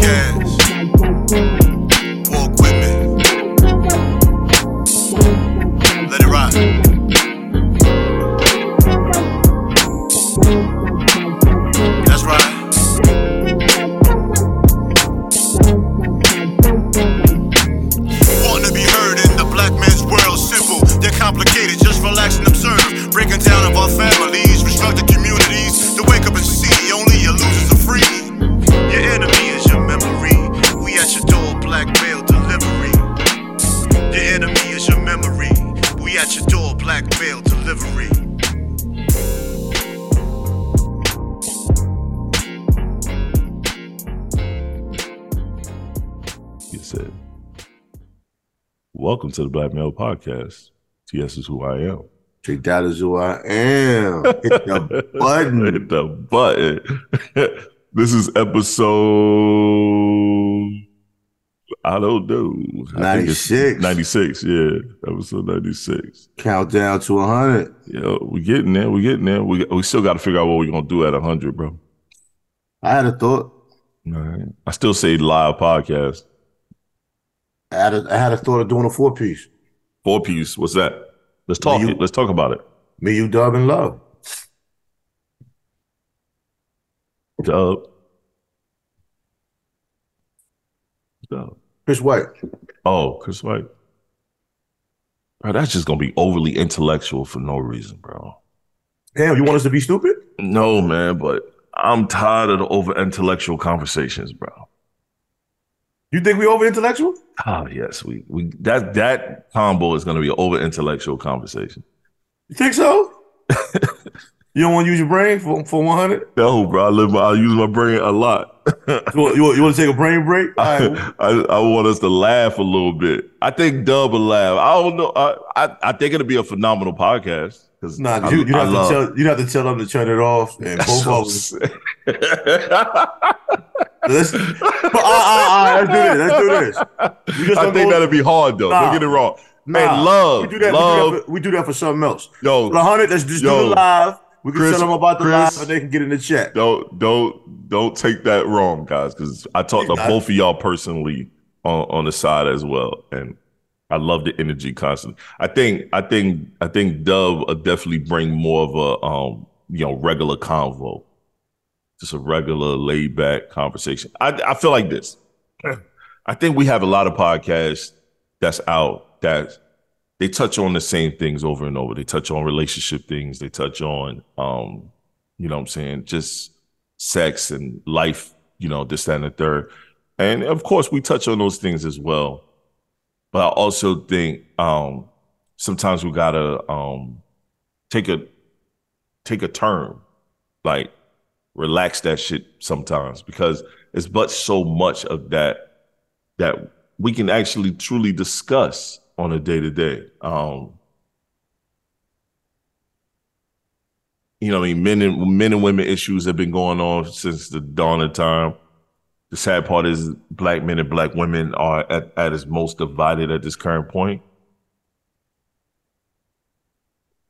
podcast. Black Male Podcast. TS is who I am. Take that as who I am. Hit the button. Hit the button. this is episode I don't know. I think it's 96. 96, yeah. Episode 96. Countdown to 100. Yo, we getting there. We're getting there. We we still got to figure out what we're gonna do at 100, bro. I had a thought. All right. I still say live podcast. I had a, I had a thought of doing a four piece. Four piece. What's that? Let's talk. You- Let's talk about it. Me, you, Dub, and Love. Dub. Dub. Chris White. Oh, Chris White. Bro, that's just gonna be overly intellectual for no reason, bro. Damn, you want us to be stupid? No, man, but I'm tired of the over intellectual conversations, bro. You think we over intellectual? Oh ah, yes, we we that that combo is gonna be an over intellectual conversation. You think so? you don't want to use your brain for, for 100? No, bro, I live my, I use my brain a lot. You want, you, want, you want to take a brain break? Right. I, I want us to laugh a little bit. I think Dub will laugh. I don't know. I I, I think it'll be a phenomenal podcast because Nah, 'cause you, you, have to tell, you have to tell them to turn it off. And both of them. Let's, but, uh, uh, uh, let's do this. Let's do this. I think go- that'll be hard though. Nah. Don't get it wrong. Nah, love, We do that. love, We do that, for, we do that for something else. yo, the hundred, let's just Yo. do it live. We can Chris- tell them about the Chris- live, and they can get in the chat. don't don't don't take that wrong, guys, because I talked to both of y'all personally on on the side as well, and I love the energy constantly. I think I think I think Dub will definitely bring more of a um you know regular convo, just a regular laid back conversation. I I feel like this. I think we have a lot of podcasts that's out that they touch on the same things over and over. They touch on relationship things. They touch on, um, you know what I'm saying, just sex and life, you know, this, that, and the third. And of course, we touch on those things as well. But I also think um, sometimes we gotta um, take a take a turn, like relax that shit sometimes because it's but so much of that that we can actually truly discuss on a day to day. Um, you know, I mean, men and men and women issues have been going on since the dawn of time. The sad part is black men and black women are at, at its most divided at this current point.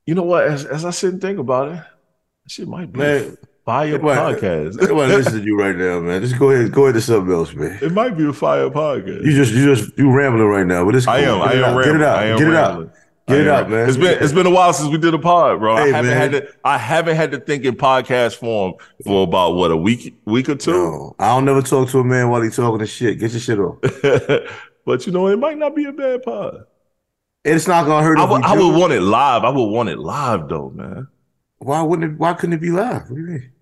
You know what? As, as I sit and think about it, shit might be Man, fire Everybody- podcast. Everybody listen to you right now, man. Just go ahead, go ahead to something else, man. It might be a fire podcast. You just, you just, you rambling right now, but it's cool. I am. Get I am. Get rambling. it out. I am Get it rambling. out. Get it out, man. It's been it's been a while since we did a pod, bro. I haven't man. had to I haven't had to think in podcast form for about what a week week or two. No, I don't never talk to a man while he talking to shit. Get your shit off. but you know, it might not be a bad pod. It's not gonna hurt. I would, we I would want it live. I would want it live though, man. Why wouldn't it? Why couldn't it be live? What do you mean?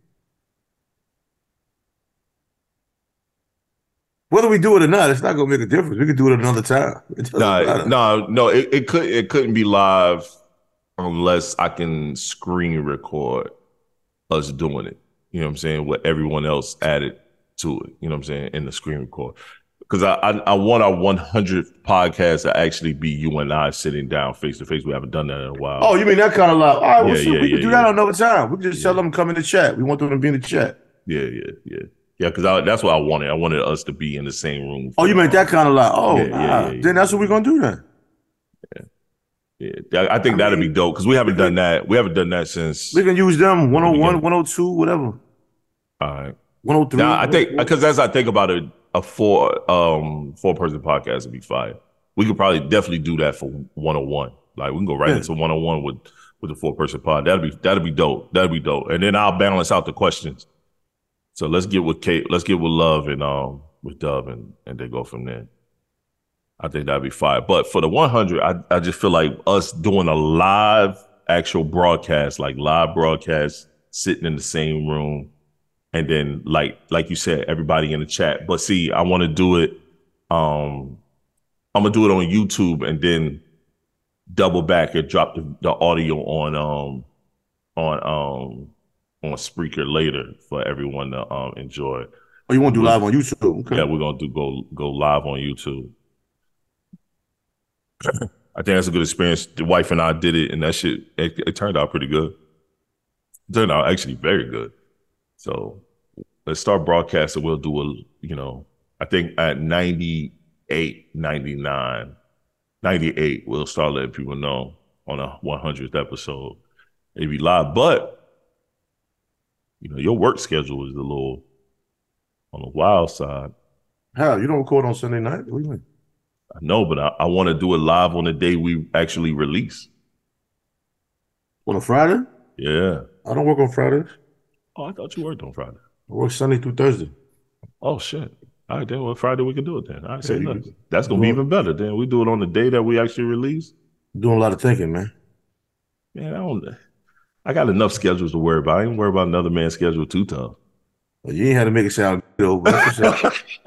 Whether we do it or not, it's not gonna make a difference. We can do it another time. No, no, no. It, it could it couldn't be live unless I can screen record us doing it. You know what I'm saying? What everyone else added to it. You know what I'm saying? In the screen record. Because I, I I want our 100th podcast to actually be you and I sitting down face to face. We haven't done that in a while. Oh, you mean that kind of live? All right, well, Yeah, yeah, we can yeah, do yeah. that another time. We can just tell them to come in the chat. We want them to be in the chat. yeah, yeah, yeah, yeah. Because that's what I wanted. I wanted us to be in the same room. Oh, you meant that kind of like, Oh, Yeah, nah. yeah, yeah. then that's what we're gonna do then. Yeah, I I think I that'd mean, be dope because we haven't done that. We haven't done that since. We can use them 101, Beginning. 102, whatever. All right. 103. Now I think because as I think about it, a four um four person podcast would be fire. We could probably definitely do that for one on one. Like we can go right Yeah. into one on one with with the four person pod. That'd be that'd be dope. That'd be dope. And then I'll balance out the questions. So let's get with Kate. Let's get with Love and um with Dub and and they go from there. I think that'd be fire. But for the 100, I I just feel like us doing a live actual broadcast, like live broadcast, sitting in the same room, and then like like you said, everybody in the chat. But see, I want to do it. Um, I'm gonna do it on YouTube and then double back and drop the, the audio on um on um on Spreaker later for everyone to um enjoy. Oh, you want to do live on YouTube? Okay. Yeah, we're gonna do go go live on YouTube. I think that's a good experience. The wife and I did it, and that shit it, it turned out pretty good. It turned out actually very good. So let's start broadcasting. We'll do a you know I think at 98, 99, 98, we'll start letting people know on a 100th episode. It'd be live, but you know your work schedule is a little on the wild side. How you don't record on Sunday night? What do you mean? I know, but I, I want to do it live on the day we actually release. On a Friday? Yeah. I don't work on Fridays. Oh, I thought you worked on Friday. I work Sunday through Thursday. Oh shit. All right, then well, Friday we can do it then. All right, say Yeah, nothing. That's gonna be even better. Then we do it on the day that we actually release. Doing a lot of thinking, man. Man, I don't. I got enough schedules to worry about. I ain't worry about another man's schedule too tough. Well, you ain't had to make it sound good, though. but that's what's up.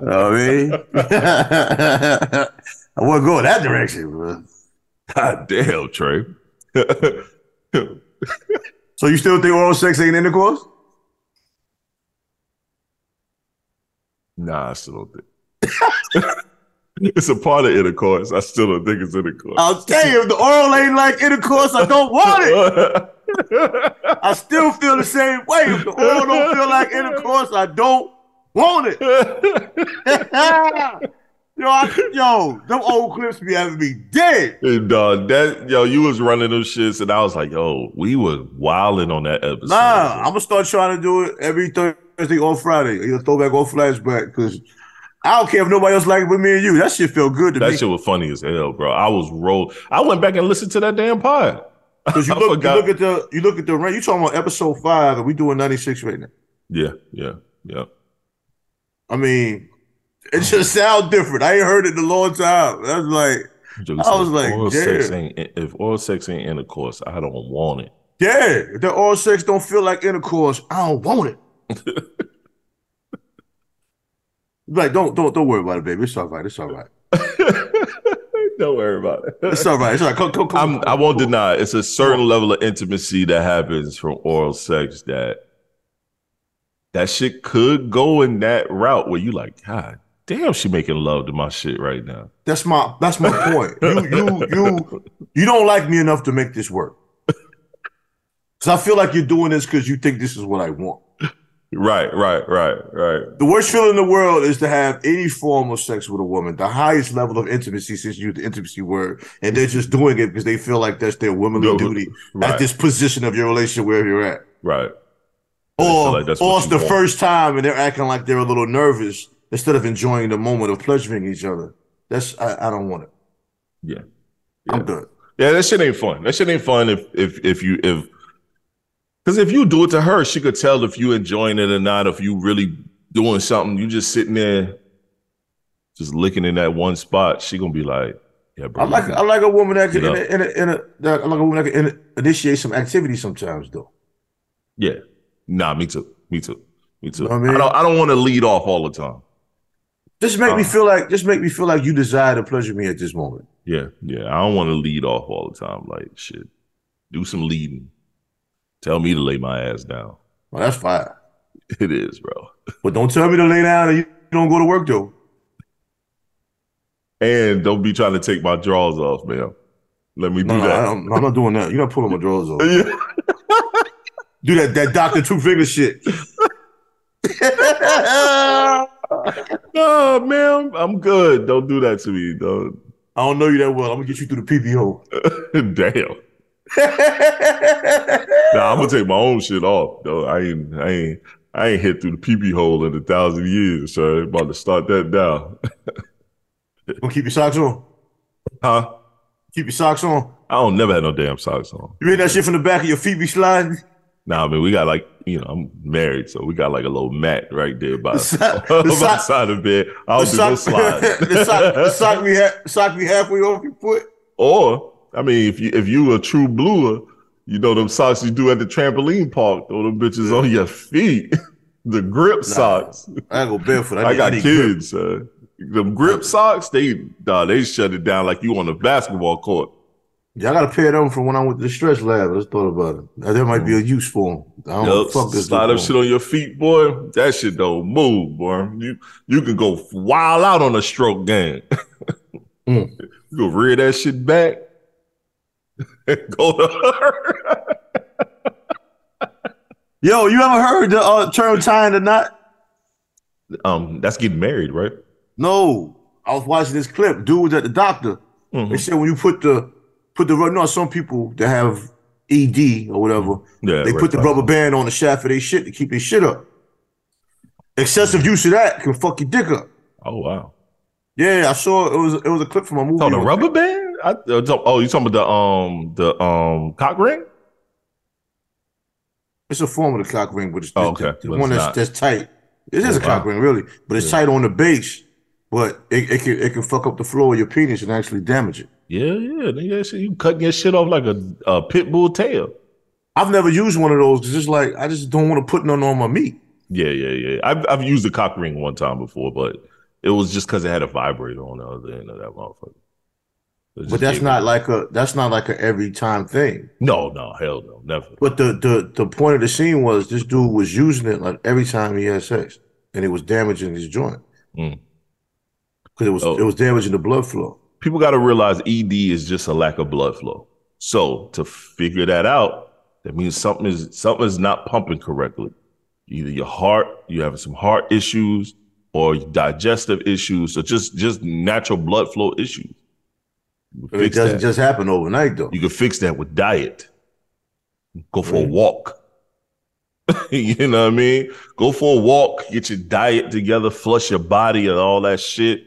I mean, I wouldn't go in that direction, bro. God damn, Trey. So you still think oral sex ain't intercourse? nah, I still don't think. it's a part of intercourse. I still don't think it's intercourse. I'll tell you, if the oral ain't like intercourse, I don't want it. I still feel the same way. If the oral don't feel like intercourse, I don't want it. yo, I, yo, them old clips be having me dead. And, uh, that yo, you was running them shits, and I was like, yo, we was wilding on that episode. Nah, I'm gonna start trying to do it every Thursday or Friday, either throwback or flashback, because I don't care if nobody else like it but me and you. That shit feel good to that me. That shit was funny as hell, bro. I was roll. I went back and listened to that damn pod. Because you look, you look at the, you look at the rank. You talking about episode five, and we doing 96 right now. Yeah, yeah, yeah. I mean, it just sound different. I ain't heard it in a long time. That's like, I was like, oral if all sex ain't intercourse, I don't want it. yeah, if the oral sex don't feel like intercourse, I don't want it. like, don't, don't, don't worry about it, baby. It's all right. It's all right. don't worry about it. It's all right. It's all right. Come, come, come. I won't deny it's a certain level of intimacy that happens from oral sex that that shit could go in that route where you like, God damn, she making love to my shit right now. That's my that's my point. You you you you don't like me enough to make this work. Cause I feel like you're doing this because you think this is what I want. Right, right, right, right. The worst feeling in the world is to have any form of sex with a woman, the highest level of intimacy since you the intimacy word, and they're just doing it because they feel like that's their womanly No, duty right. at this position of your relationship where you're at. Right. Or, like or it's the want. first time and they're acting like they're a little nervous instead of enjoying the moment of pleasuring each other. That's I, I don't want it. Yeah. I'm good. Yeah, that shit ain't fun. That shit ain't fun if if if you if because if you do it to her, she could tell if you enjoying it or not. If you really doing something, you just sitting there, just licking in that one spot. She gonna be like, "Yeah, bro." I like I like a woman that can in a, in a, in a, that- I like a woman that can in- initiate some activity sometimes though. yeah, nah, me too, me too, me too. Know what I I, don't I don't want to lead off all the time. Just make me Uh. feel like just make me feel like you desire to pleasure me at this moment. Yeah, yeah. I don't want to lead off all the time. Like shit, do some leading. Tell me to lay my ass down. Well, that's fine. It is, bro. But don't tell me to lay down and you don't go to work though. And don't be trying to take my drawers off, man. Let me do No, no, that. don't- I'm not doing that. You're not pulling my drawers off. Yeah. Do that that Dr. Two Finger shit. I No, man, I'm good. Don't do that to me. Don't. don't know you that well. I'm gonna get you through the PPO. Damn. Nah, I'm gonna take my own shit off though. I ain't, I ain't, I ain't hit through the pee hole in a thousand years, so I'm about to start that down. Gonna keep your socks on. huh? Keep your socks on. I don't never had no damn socks on. You hear that shit from the back of your feet be sliding? Nah, I mean we got like you know I'm married, so we got like a little mat right there by The so- the sock- side of the bed. I don't do no slide. the sock, the sock be ha- sock be halfway off your foot. Or I mean, if you if you a true bluer, you know them socks you do at the trampoline park. Throw them bitches on your feet. the grip socks. I go barefoot. I, need- got grip. kids. Uh, them grip socks, they nah, they shut it down like you on a basketball court. Yeah, I got a pair of them from when I went to the stretch lab. I just thought about it. Now, there might be a use for them. I don't know fuck this. slide up shit on your feet, boy. That shit don't move, boy. You you can go wild out on a stroke game. Mm. You go rear that shit back. go to her. Yo, you ever heard the uh, term tying the knot? Um, that's getting married, right? No. I was watching this clip. Dude was at the doctor. Mhm. They said when you put the put the you know some people that have ED or whatever, Yeah, they right, put the rubber band on the shaft of their shit to keep their shit up. Excessive use of that can fuck your dick up. Oh wow. Yeah, I saw it was it was a clip from a movie. Oh, the rubber band? I, uh, oh, you talking about the um the um cock ring? It's a form of the cock ring, but it's Oh, okay, the but one that's that's tight. It is Oh, a cock wow. ring, really, but it's tight on the base. But it, it can it can fuck up the floor of your penis and actually damage it. Yeah, yeah. nigga, You cutting your shit off like a, a pit bull tail. I've never used one of those because it's like I just don't want to put none on my meat. Yeah, yeah, yeah. I've I've used a cock ring one time before, but it was just because it had a vibrator on the other end of that motherfucker. But that's not like a that's not like a every time thing. no, no, hell no, never. But the the the point of the scene was this dude was using it like every time he had sex, and it was damaging his joint Mm. because it was Oh. it was damaging the blood flow. People got to realize ED is just a lack of blood flow. So to figure that out, that means something is something is not pumping correctly. Either your heart, you having some heart issues, or digestive issues, or just just natural blood flow issues. It doesn't that. just happen overnight though. You can fix that with diet. Go for a walk. you know what I mean? Go for a walk, get your diet together, flush your body and all that shit.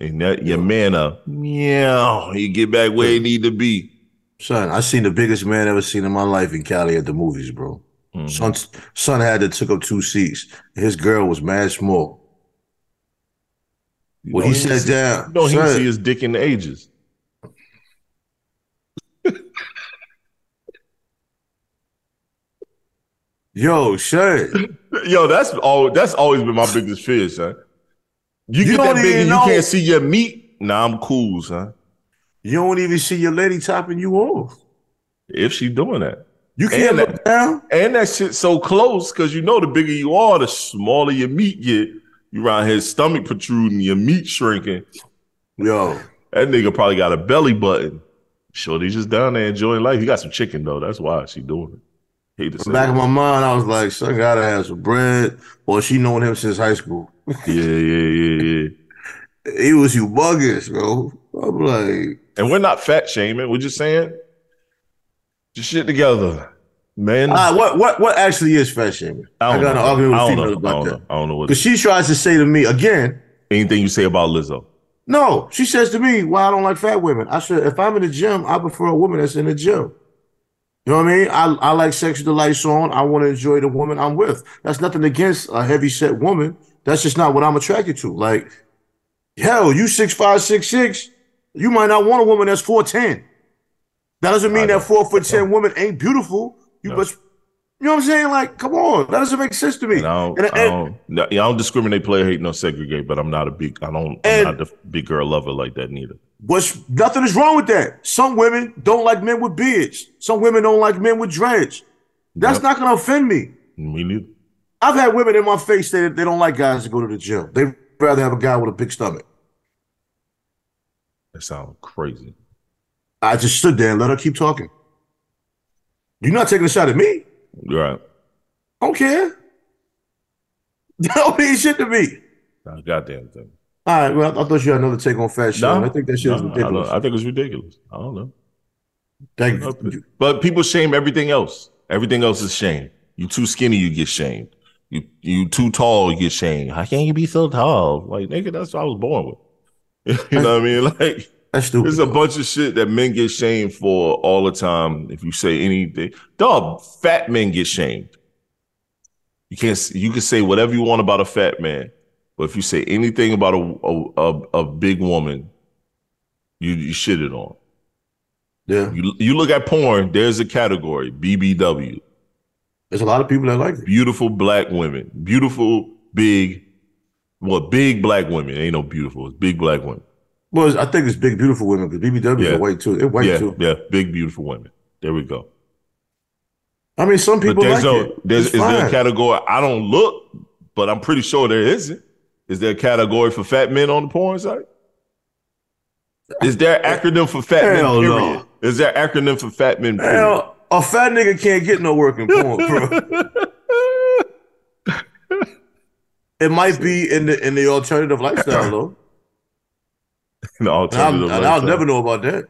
And that your man uh meow, you get back where you need to be. Son, I seen the biggest man I ever seen in my life in Cali at the movies, bro. Mhm. Son, son had to took up two seats. His girl was mad small. Know he sat down, know he see his dick in the ages. yo, son, Yo, that's all that's always been my biggest fear, son. You, You get that big and you can't see your meat. Nah, I'm cool, son. you don't even see your lady topping you off. If she doing that. You can't And look down. And that shit so close because you know the bigger you are, the smaller your meat get. You around his stomach protruding, your meat shrinking. Yo, That nigga probably got a belly button. Shorty's just down there enjoying life. He got some chicken though. That's why she doing it. Hate to say back of my mind, I was like, son gotta have some bread. Or she known him since high school. Yeah, yeah, yeah, yeah. He was humongous, bro. I'm like, And we're not fat shaming. We're just saying, just shit together, man. all ah, right, what what what actually is fat shaming? I, don't got an argument with I a don't female know. I about that. know. I don't know what. Because she tries to say to me again, Anything you say about Lizzo? No, she says to me, Why I don't like fat women. I said, if I'm in the gym, I prefer a woman that's in the gym. You know what I mean? I, I like sex with the lights on. I want to enjoy the woman I'm with. That's nothing against a heavy set woman. That's just not what I'm attracted to. Like, hell, you six five, six six, you might not want a woman that's 4'10. That doesn't mean that four foot ten woman ain't beautiful. You No. must you know what I'm saying? Like, come on. That doesn't make sense to me. And I don't, And- I don't, no, I don't discriminate, player hate, no segregate. But I'm not a big, I don't, I'm not the big girl lover like that neither. What's nothing is wrong with that. Some women don't like men with beards. Some women don't like men with dreads. That's Yep. not gonna offend me. Me neither. I've had women in my face say that they don't like guys to go to the gym. They'd rather have a guy with a big stomach. That sounds crazy. I just stood there and let her keep talking. You're not taking a shot at me. You're right. I don't care. You don't mean shit to me. Not goddamn thing. All right, well, I thought you had another take on fat shit. No, I think that shit is no, I, ridiculous. don't- I think it's ridiculous. I don't know. Thank you. But people shame everything else. Everything else is shame. You too skinny, you get shamed. You you too tall, you get shamed. How can you be so tall? Like nigga, that's what I was born with. you know what I mean? Like That's stupid. there's a bunch of shit that men get shamed for all the time. If you say anything, dog, fat men get shamed. You can't. You can say whatever you want about a fat man, but if you say anything about a a, a, a big woman, you you shit it on. yeah. You you look at porn. There's a category BBW. There's a lot of people that like it. Beautiful black women. Beautiful big. Well, big black women. Ain't no beautiful. It's big black women. Well, I think it's big, beautiful women because BBW Yeah. are white too. They're white yeah, too. yeah. Big beautiful women. There we go. I mean, some people but there's like no. it. There's It's is there a category? I don't look, but I'm pretty sure there isn't. Is there a category for fat men on the porn site? Is there an acronym for fat Hell men? no. Is there an acronym for fat men? Period? Hell, a fat nigga can't get no work in porn, bro. It might be in the in the alternative lifestyle though. An alternative and I'll never know about that.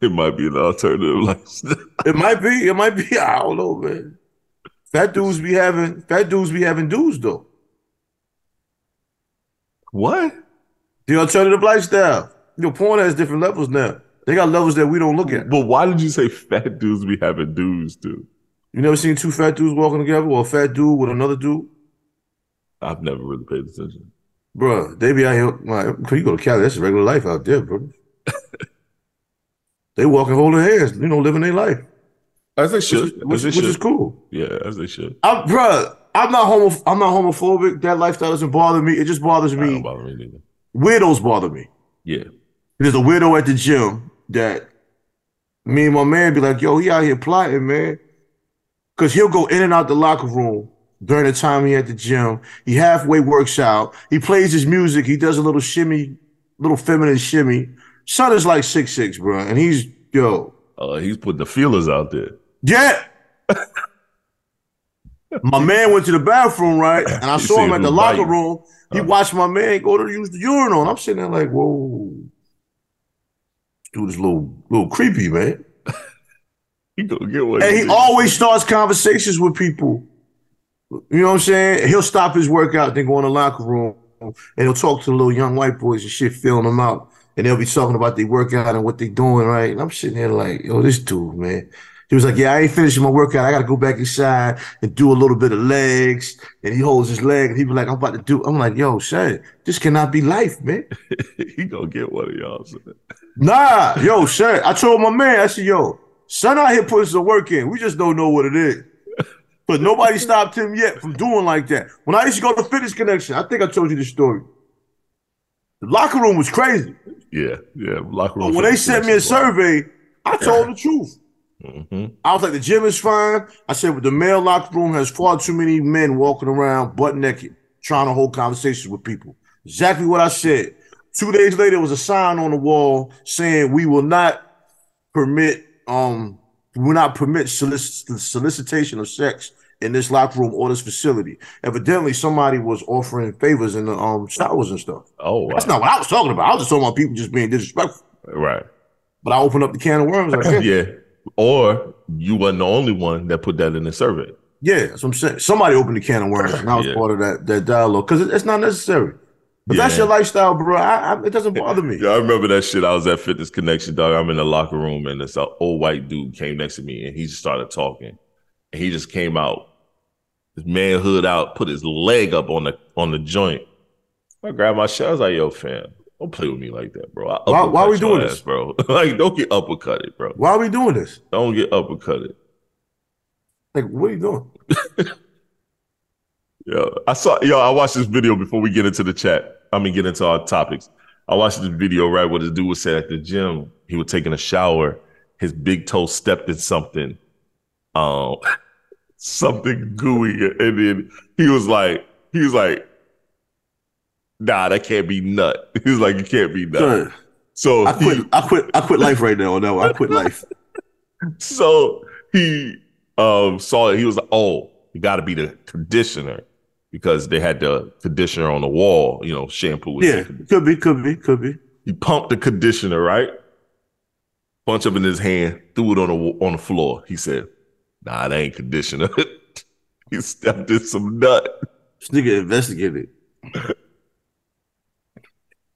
It might be an alternative lifestyle. It might be. It might be. I don't know, man. Fat dudes be having fat dudes be having dudes though. what? The alternative lifestyle. You know, porn has different levels now. They got levels that we don't look at. But why did you say fat dudes be having dudes too? You never seen two fat dudes walking together, or a fat dude with another dude, I've never really paid attention. Bruh, They be out here. Like, you go to Cali, that's a regular life out there, bro. they walking holding hands, you know, living their life, As they which, should. which, which should. is cool. Yeah, as they should. I'm, bruh, I'm not homo. I'm not homophobic. That lifestyle doesn't bother me. It just bothers me. bother me. Weirdos bother me. Yeah. There's a weirdo at the gym that me and my man be like, yo, he out here plotting, man. Cause he'll go in and out the locker room during the time he at the gym. He halfway works out. He plays his music. He does a little shimmy, little feminine shimmy. Son is like six six, bro, and he's yo, Uh, he's putting the feelers out there. yeah. my man went to the bathroom, right? And I saw him at the locker biting. room. He Uh. watched my man go to use the urinal. And I'm sitting there like, whoa. Dude is a little, little creepy, man. He gonna get what And he needs. always starts conversations with people. You know what I'm saying? He'll stop his workout, then go in the locker room, and he'll talk to the little young white boys and shit, feeling them out. And they'll be talking about their workout and what they're doing, right? And I'm sitting there like, yo, this dude, man. He was like, yeah, I ain't finishing my workout. I got to go back inside and do a little bit of legs. And he holds his leg and he be like, I'm about to do. I'm like, yo, son, this cannot be life, man. he gonna get one of y'all. son. Nah, yo, son. I told my man, I said, yo, son out here putting some work in. We just don't know what it is. But nobody stopped him yet from doing like that. When I used to go to Fitness Connection, I think I told you the story. The locker room was crazy. Yeah, yeah. Locker room. But when they sent me a survey, I told the truth. hmm I was like, the gym is fine. I said, but the male locker room has far too many men walking around butt naked, trying to hold conversations with people. Exactly what I said. Two days later, there was a sign on the wall saying, "We will not permit, um, we will not permit solic- solicitation of sex in this locker room or this facility." Evidently, somebody was offering favors in the um showers and stuff. Oh, wow. That's not what I was talking about. I was just talking about people just being disrespectful. right. But I opened up the can of worms. Like, yeah. Yeah. Or you wasn't the only one that put that in the survey. Yeah, that's what I'm saying. Somebody opened the can of worms, and I was Yeah. part of that that dialogue because it's not necessary. If that's your lifestyle, bro, I, I, it doesn't bother me. Yeah, I remember that shit. I was at Fitness Connection, dog. I'm in the locker room, and this uh, old white dude came next to me, and he just started talking, and he just came out, his manhood out, put his leg up on the on the joint. I grabbed my shit. I was like, "Yo, fam, don't play with me like that, bro. I Why- why uppercut we doing your this? bro? like, don't get uppercutted, bro. Why are we doing this? Don't get uppercutted." Like, what are you doing? Yo, I saw yo, I watched this video before we get into the chat. I mean, get into our topics. I watched this video right where this dude was said at the gym. He was taking a shower. His big toe stepped in something, um, something gooey, and then he was like, he was like, "Nah, that can't be nut." He was like, "It can't be nut." Son, So I he, quit. I quit. I quit life right now. On that one, I quit life. so he um saw it. He was like, "Oh, you got to be the conditioner." Because they had the conditioner on the wall, you know, shampoo. Yeah, could be, could be, could be. He pumped the conditioner, right? punch up in his hand, threw it on the on the floor. He said, "Nah, that ain't conditioner." he stepped in some nut. This nigga investigated.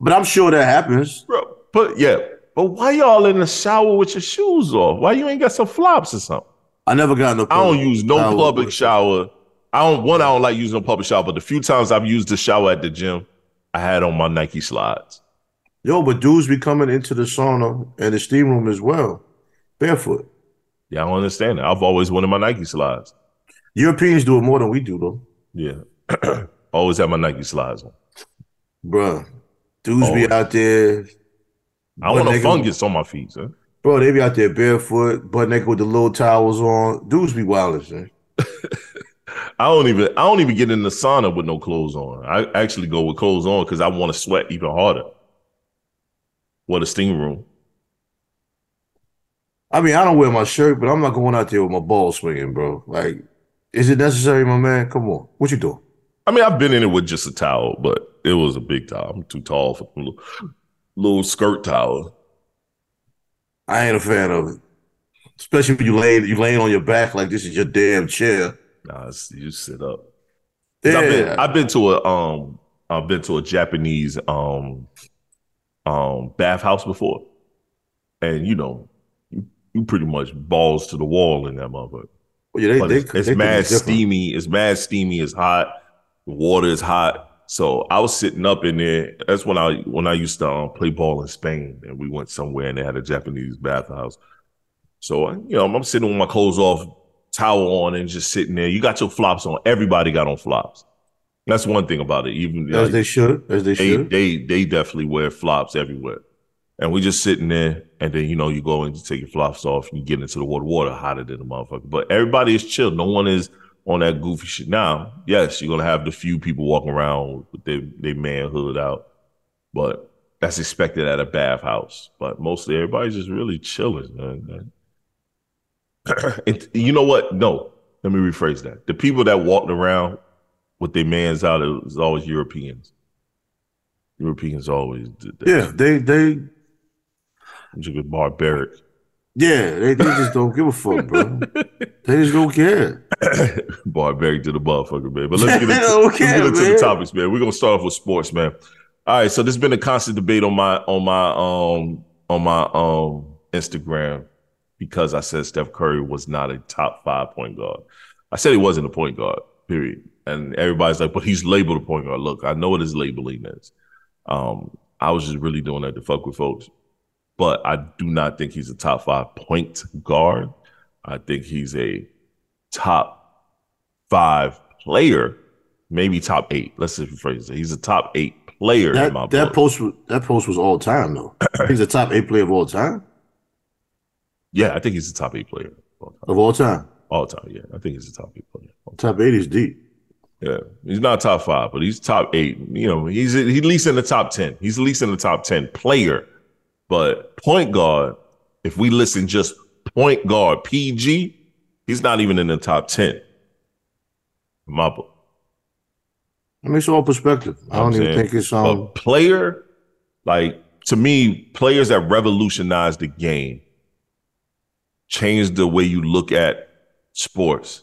but I'm sure that happens. Bro, but yeah, but why y'all in the shower with your shoes off? Why you ain't got some flops or something? I never got no. I don't use no public shower. I don't one. I don't like using a public shower, but the few times I've used the shower at the gym, I had on my Nike slides. Yo, but dudes be coming into the sauna and the steam room as well, barefoot. Yeah, I don't understand that. I've always wanted my Nike slides. Europeans do it more than we do, though. Yeah, always have my Nike slides on. Bruh, dudes always. be out there. I want a fungus on my feet, sir. Bro, they be out there barefoot, butt naked with the little towels on. Dudes be wildin', man. I don't even I don't even get in the sauna with no clothes on. I actually go with clothes on because I want to sweat even harder. What a steam room. I mean, I don't wear my shirt, but I'm not going out there with my balls swinging, bro. Like, is it necessary, my man? Come on, what you doing? I mean, I've been in it with just a towel, but it was a big towel. I'm too tall for a little, little skirt towel. I ain't a fan of it, especially when you lay you laying on your back like this is your damn chair. Nah, you sit up. Yeah, I've been, I've been to a um, I've been to a Japanese um, um, bathhouse before, and you know, you, you pretty much balls to the wall in that motherfucker. Well, yeah, they, they, it's, it's they mad steamy. It's mad steamy. It's hot. The water is hot. So I was sitting up in there. That's when I when I used to um, play ball in Spain, and we went somewhere and they had a Japanese bathhouse. So you know, I'm sitting with my clothes off, towel on and just sitting there. You got your flops on. Everybody got on flops. That's one thing about it. Even as like, they should, as they, they should. They they definitely wear flops everywhere. And we just sitting there, and then you know you go and you take your flops off, and you get into the water. Water hotter than a motherfucker. But everybody is chill. No one is on that goofy shit. Now, yes, you're gonna have the few people walking around with their, their manhood out, but that's expected at a bathhouse. But mostly everybody's just really chilling, man. you know what? No, let me rephrase that. The people that walked around with their mans out is always Europeans. Europeans always did that. Yeah, they they. Is barbaric. Yeah, they, they just don't give a fuck, bro. they just don't care. barbaric to the motherfucker, man. But let's get into, care, let's get into the topics, man. We're gonna start off with sports, man. All right, so there's been a constant debate on my on my um on my um Instagram because I said Steph Curry was not a top five point guard. I said he wasn't a point guard, period. And everybody's like, but he's labeled a point guard. Look, I know what his labeling is. Um, I was just really doing that to fuck with folks. But I do not think he's a top five point guard. I think he's a top five player, maybe top eight. Let's just rephrase it. He's a top eight player that, that book. post that post was all time though. he's a top eight player of all time. Yeah, I think he's a top eight player all of all time. All time, yeah. I think he's a top eight player. Top eight is deep. Yeah, he's not top five, but he's top eight. You know, he's he's at least in the top ten. He's at least in the top ten player. But point guard, if we listen just point guard PG, he's not even in the top ten. My book. I mean, it's all perspective. I don't even think it's um. A player, like to me, players that revolutionized the game changed the way you look at sports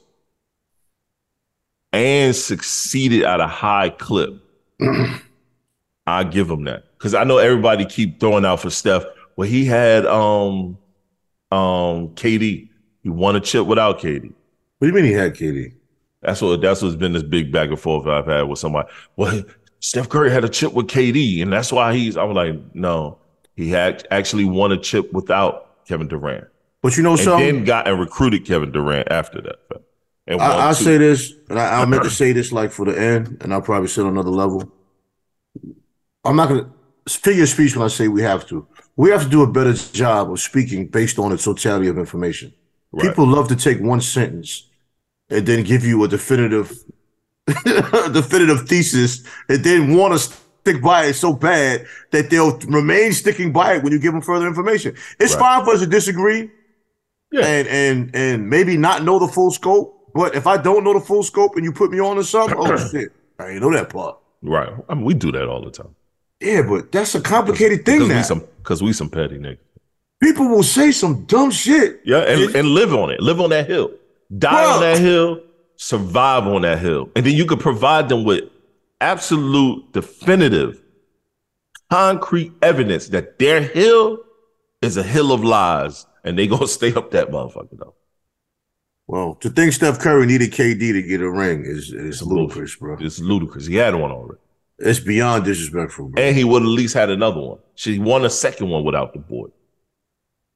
and succeeded at a high clip. I give him that because I know everybody keep throwing out for Steph. Well, he had um um KD. He won a chip without KD. What do you mean he had KD? That's what that's what's been this big back and forth I've had with somebody. Well, Steph Curry had a chip with KD, and that's why he's. I'm like, no, he had actually won a chip without Kevin Durant. But you know, so then got and recruited Kevin Durant after that. And I, will say this, and I, I meant to say this like for the end, and I'll probably say on another level. I'm not gonna figure speech when I say we have to. We have to do a better job of speaking based on the totality of information. Right. People love to take one sentence and then give you a definitive definitive thesis and then want to stick by it so bad that they'll remain sticking by it when you give them further information. It's right. fine for us to disagree yeah. and and and maybe not know the full scope. But if I don't know the full scope and you put me on to something, oh shit, I ain't know that part. Right. I mean, we do that all the time. Yeah, but that's a complicated thing Cause now. Because we some petty niggas. People will say some dumb shit. Yeah, and, and live on it. Live on that hill. Die on that hill. Survive on that hill. And then you can provide them with absolute, definitive, concrete evidence that their hill is a hill of lies. And they gonna stay up that motherfucker though. Well, to think Steph Curry needed KD to get a ring is is ludicrous, bro. It's ludicrous. He had one already. It's beyond disrespectful, bro. And he would at least had another one. She won a second one without the boy.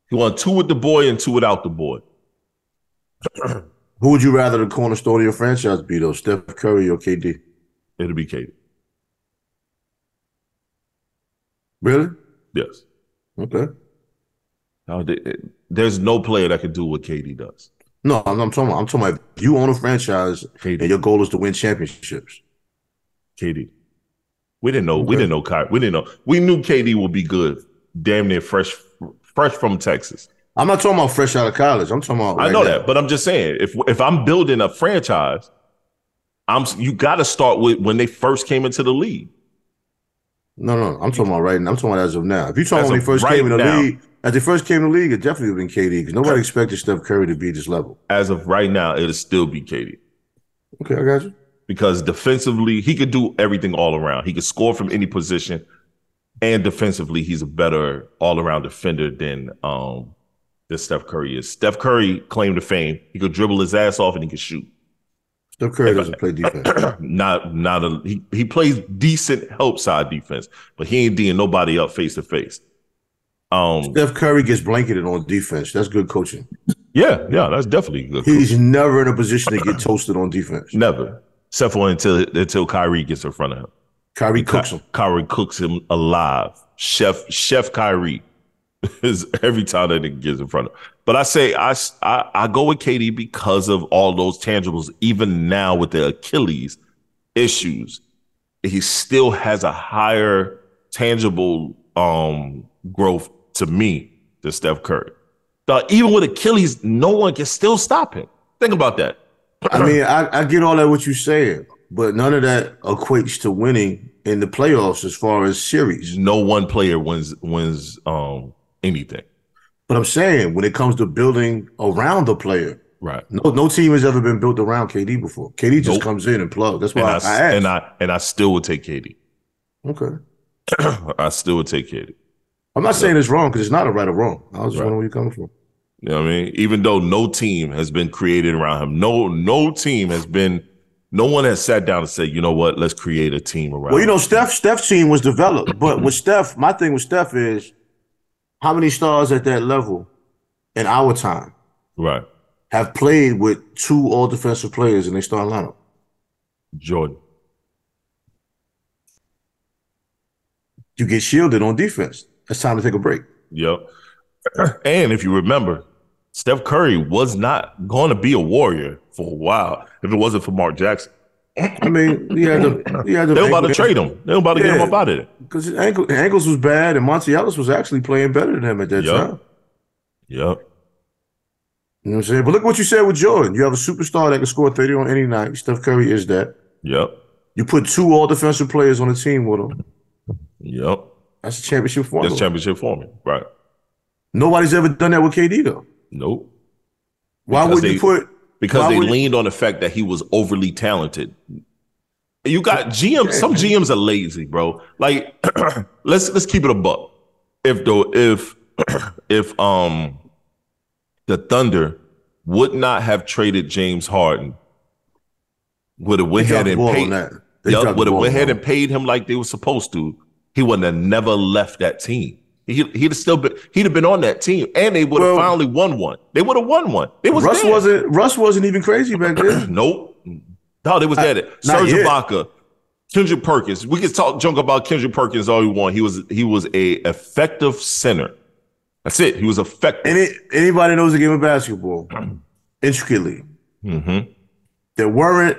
He won two with the boy and two without the boy. Who would you rather the cornerstone of your franchise be, though? Steph Curry or KD? It'll be KD. Really? Yes. Okay. Now, th- there's no player that can do what KD does. No, I'm, I'm talking. About, I'm talking about you own a franchise KD. and your goal is to win championships. KD. We didn't know. We didn't know. Ky- We didn't know. We knew KD would be good. Damn near fresh, fresh from Texas. I'm not talking about fresh out of college. I'm talking about. I know now. that, but I'm just saying, if if I'm building a franchise, I'm you got to start with when they first came into the league. No, no, I'm talking about right now. I'm talking about as of now. If you talking As when they of first right came in the now. league, as they first came to the league, it definitely would have been KD because nobody expected Steph Curry to be this level. As of right now, it'll still be KD Okay, I got you. because defensively, he could do everything all around. He could score from any position, and defensively, he's a better all around defender than um than Steph Curry is. Steph Curry claimed to fame. He could dribble his ass off and he could shoot. Steph Curry doesn't play defense. not not a he, he plays decent help side defense, but he ain't D'ing nobody up face to face. Um Steph Curry gets blanketed on defense. That's good coaching. yeah, yeah, that's definitely good. He's never in a position to get toasted on defense. Never. Except for until until Kyrie gets in front of him. Kyrie cooks him. Kyrie cooks him alive. Chef Chef Kyrie is every time that nigga gets in front of him. But I say I, I I go with KD because of all those tangibles. Even now with the Achilles issues, he still has a higher tangible um growth to me than Steph Curry. Dog, even with Achilles, no one can still stop him. Think about that. I mean, I, I get all that what you're saying, but none of that equates to winning in the playoffs as far as series. No one player wins wins um anything. But I'm saying when it comes to building around the player, Right. no no team has ever been built around KD before. KD just Nope. comes in and plugs. That's why And I, I, I and I and I still would take KD. okay. I still would take KD. I'm not saying it's wrong because it's not a right or wrong. I was just Right. wondering where you're coming from. You know what I mean? Even though no team has been created around him, no no team has been, no one has sat down and said, you know what, let's create a team around. Well, you know, him." Steph Steph's team was developed, but with Steph, my thing with Steph is how many stars at that level in our time right? have played with two all defensive players in their starting lineup? Jordan, You get shielded on defense. It's time to take a break. yep. and if you remember, Steph Curry was not going to be a warrior for a while if it wasn't for Mark Jackson. I mean, he had the he had the They were about to trade him. They were about to get him Yeah. up out of there. because his ankle, his ankles was bad, and Monta Ellis was actually playing better than him at that Yup. time. Yep. You know what I'm saying? But look what you said with Jordan. You have a superstar that can score 30 on any night. Steph Curry is that. Yep. You put two all defensive players on the team with him. Yep. That's a championship formula. That's championship for me. Right. Nobody's ever done that with KD though. Nope. Why Because would you they- put? because they leaned on the fact that he was overly talented. You got GM. Some GMs are lazy, bro. Like, let's let's keep it a buck. If though, if if um the Thunder would not have traded James Harden, would have went ahead and paid. that. They Yup, dropped the would have went ahead and paid him like they were supposed to. He wouldn't have never left that team. He he'd have still been he'd have been on that team, and they would have Well- finally won one. They would have won one. They was Russ there. wasn't. Russ wasn't even crazy back then. Nope. No, they was dead. not Serge. Ibaka, Kendrick Perkins. We can talk junk about Kendrick Perkins all we want. He was he was a effective center. That's it. He was effective. Any anybody knows the game of basketball intricately. Mhm. There weren't.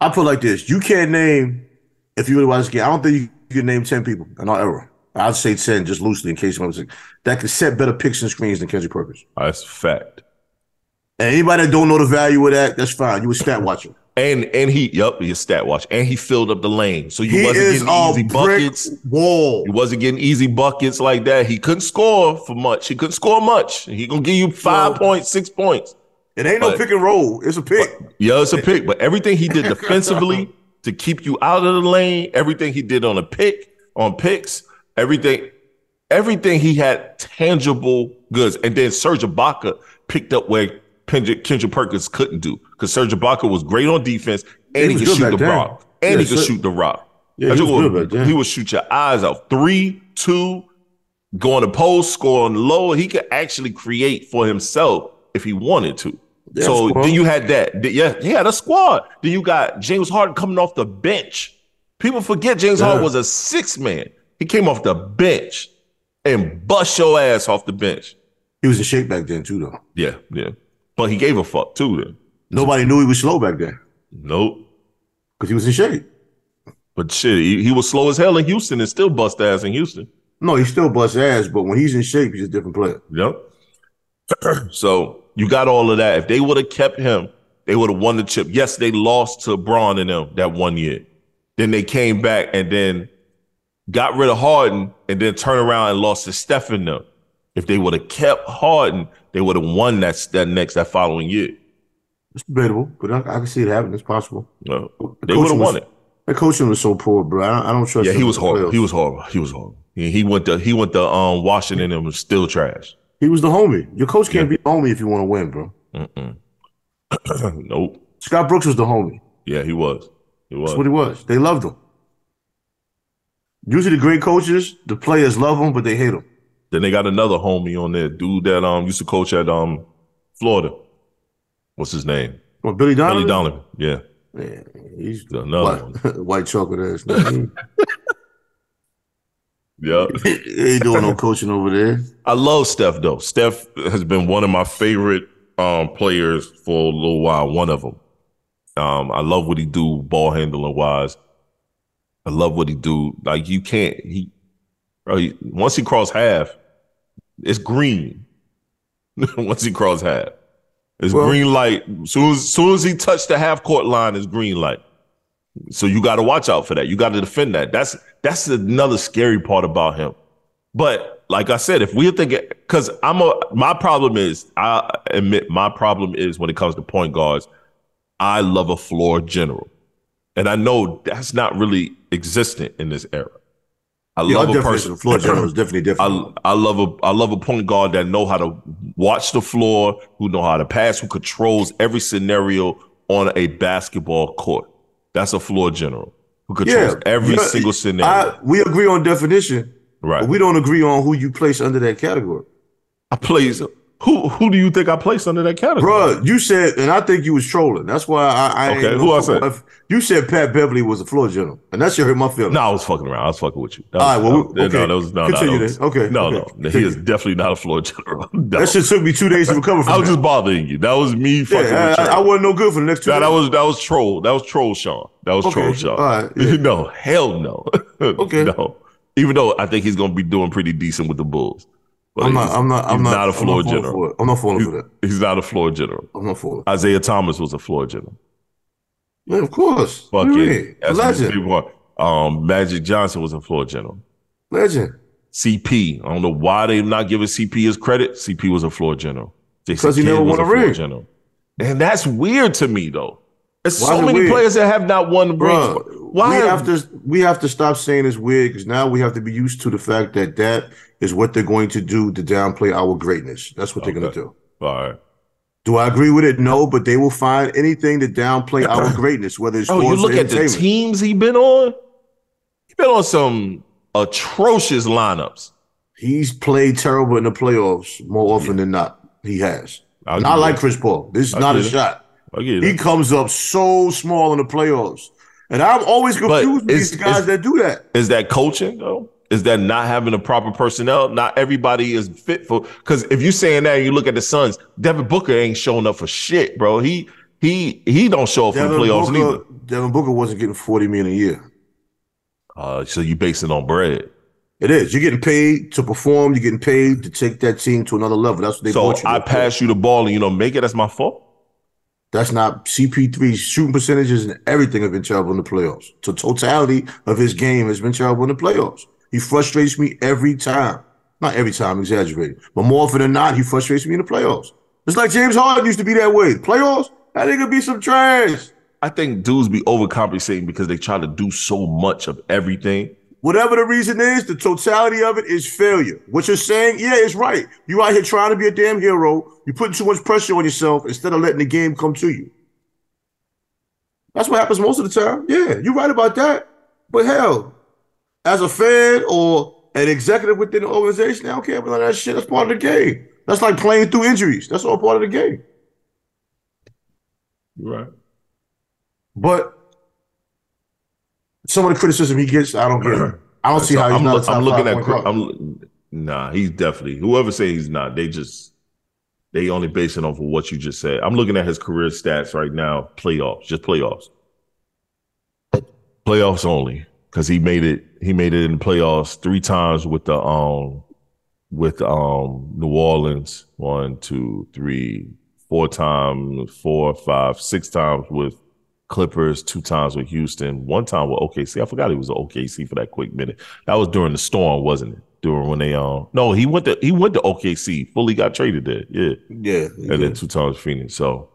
I put it like this: you can't name if you really watch game. I don't think you can name ten people in our era. I'd say ten, just loosely in case someone was that could set better picks and screens than Kendrick Perkins. That's a fact. And anybody that don't know the value of that, that's fine. You a stat watcher. And and he, yep, he stat watch, and he filled up the lane, so you He wasn't is getting a easy buckets. wall. He wasn't getting easy buckets like that. He couldn't score for much. He couldn't score much. He gonna give you five points, six points. It ain't no pick and roll. It's a pick. Yeah, it's a pick, but everything he did defensively to keep you out of the lane, everything he did on a pick, on picks, everything, everything he had tangible goods. And then Serge Ibaka picked up where Kendrick, Kendrick Perkins couldn't do because Serge Ibaka was great on defense and He he, could shoot the rock. And Yeah, he could Ser- shoot the rock. Yeah, he back. He would shoot your eyes out. Three, two, going to post, scoring low. He could actually create for himself if he wanted to. So squad. then you had that. Th- Yeah, he had a squad. Then you got James Harden coming off the bench. People forget James Yeah. Harden was a six man. He came off the bench and bust your ass off the bench. He was in shape back then too, though. Yeah, yeah. But he gave a fuck too then. Nobody knew he was slow back then Nope. because he was in shape. But shit, he, he was slow as hell in Houston and still bust ass in Houston. No, he still busts ass, but when he's in shape, he's a different player. Yep. so you got all of that. If they would have kept him, they would have won the chip. Yes, they lost to Bron and them that one year. Then they came back and then got rid of Harden and then turned around and lost to Steph and them. If they would have kept Harden, they would have won that that next that following year. It's debatable, but I, I can see it happening. It's possible. No, The they would have won it. That coaching was so poor, bro. I don't, I don't trust. Yeah, him he was horrible. He was horrible. He was horrible. He, he went to he went to um Washington and was still trash. He was the homie. Your coach can't be the homie if you want to win, bro. Nope. Scott Brooks was the homie. Yeah, he was. He was. That's what he was. They loved him. Usually, the great coaches, the players love him, but they hate him. Then they got another homie on there, dude that um used to coach at um Florida. What's his name? Well, Billy Donovan? Billy Donovan. Yeah, Yeah, he's another white, white chocolate ass. yeah. he ain't doing no coaching over there. I love Steph though. Steph has been one of my favorite um players for a little while. One of them. Um, I love what he do ball handling wise. I love what he do. Like you can't he, bro, he once he cross half, it's green. once he cross half, it's Well- green light. Soon as soon as he touched the half court line, it's green light. So you got to watch out for that. You got to defend that. That's that's another scary part about him. But like I said, if we're thinking, because I'm a, my problem is, I admit my problem is when it comes to point guards, I love a floor general, and I know that's not really existent in this era. I Yeah, love a person. floor general is definitely different. I, I love a I love a point guard that know how to watch the floor, who know how to pass, who controls every scenario on a basketball court. That's a floor general who controls every Yeah, single scenario. I, we agree on definition, right. but we don't agree on who you place under that category. I plays who who do you think I placed under that category? Bruh, you said, and I think you was trolling. That's why I. I Okay, who I said? You said Pat Beverly was a floor general, and that should hurt my feelings. No, I was fucking around. I was fucking with you. That All right, was- well, that- okay. no, that was no, no, Continue that was-. Okay, no, okay. no, he is definitely not a floor general. No. That shit took me two days to recover from. I was that. just bothering you. That was me fucking yeah, with I, you. I wasn't no good for the next two. That days. was that was troll. That was troll, Sean. That was Okay, troll, Sean. all right, yeah. no, hell no. Okay. no. Even though I think he's gonna be doing pretty decent with the Bulls. But I'm not. I'm not. I'm he's not, a floor I'm not general. For. I'm not falling for that. He's not a floor general. I'm not falling. Isaiah Thomas was a floor general. Yeah, of course. Fucking you mean? that's what legend, people are. Um, Magic Johnson was a floor general. legend. CP. I don't know why they not giving CP his credit. CP was a floor general. Jason 'Cause he never won a floor ring. General. And that's weird to me though. There's Why so many weird? players that have not won rings. Why we have to we have to stop saying it's weird because now we have to be used to the fact that that is what they're going to do to downplay our greatness. That's what they're going to do. All right. Do I agree with it? No, but they will find anything to downplay our greatness, whether it's Oh, you look at the teams he's been on. He's been on some atrocious lineups. He's played terrible in the playoffs more often than not. He has. I'll Not like you Chris Paul. This is I'll not a shot. that. Get He it. comes up so small in the playoffs. And I'm always But confused with these guys that do that. Is that coaching though? Is that not having the proper personnel? Not everybody is fit for. Because if you saying that, and you look at the Suns. Devin Booker ain't showing up for shit, bro. He he he don't show up for the Devin playoffs neither. Devin Booker wasn't getting 40 million a year. Uh, so you base it on bread. It is. You're getting paid to perform. You're getting paid to take that team to another level. That's what they So bought you. I for. pass you the ball and you don't make it. That's my fault. That's not CP3's shooting percentages and everything have been terrible in the playoffs. The totality of his game has been terrible in the playoffs. He frustrates me every time. Not every time, I'm exaggerating. But more often than not, he frustrates me in the playoffs. It's like James Harden used to be that way. Playoffs, that nigga be some trash. I think dudes be overcompensating because they try to do so much of everything. Whatever the reason is, the totality of it is failure. What you're saying, yeah, it's right. You out here trying to be a damn hero. You're putting too much pressure on yourself instead of letting the game come to you. That's what happens most of the time. Yeah, you're right about that. But hell, as a fan or an executive within the organization, I don't care about that shit. That's part of the game. That's like playing through injuries. That's all part of the game. Right. But some of the criticism he gets, I don't get. I don't see So how he's I'm, not. I'm looking at. I'm nah. He's definitely whoever say he's not. They just they only base it off of what you just said. I'm looking at his career stats right now. Playoffs, just playoffs. Playoffs only because he made it. He made it in the playoffs three times with the um with um New Orleans. One, two, three, four times, four, five, six times with Clippers, two times with Houston, one time with OKC. I forgot he was OKC for that quick minute. That was during the storm, wasn't it? During when they um no, he went to he went to OKC, fully got traded there. Yeah. yeah, And then two times Phoenix. So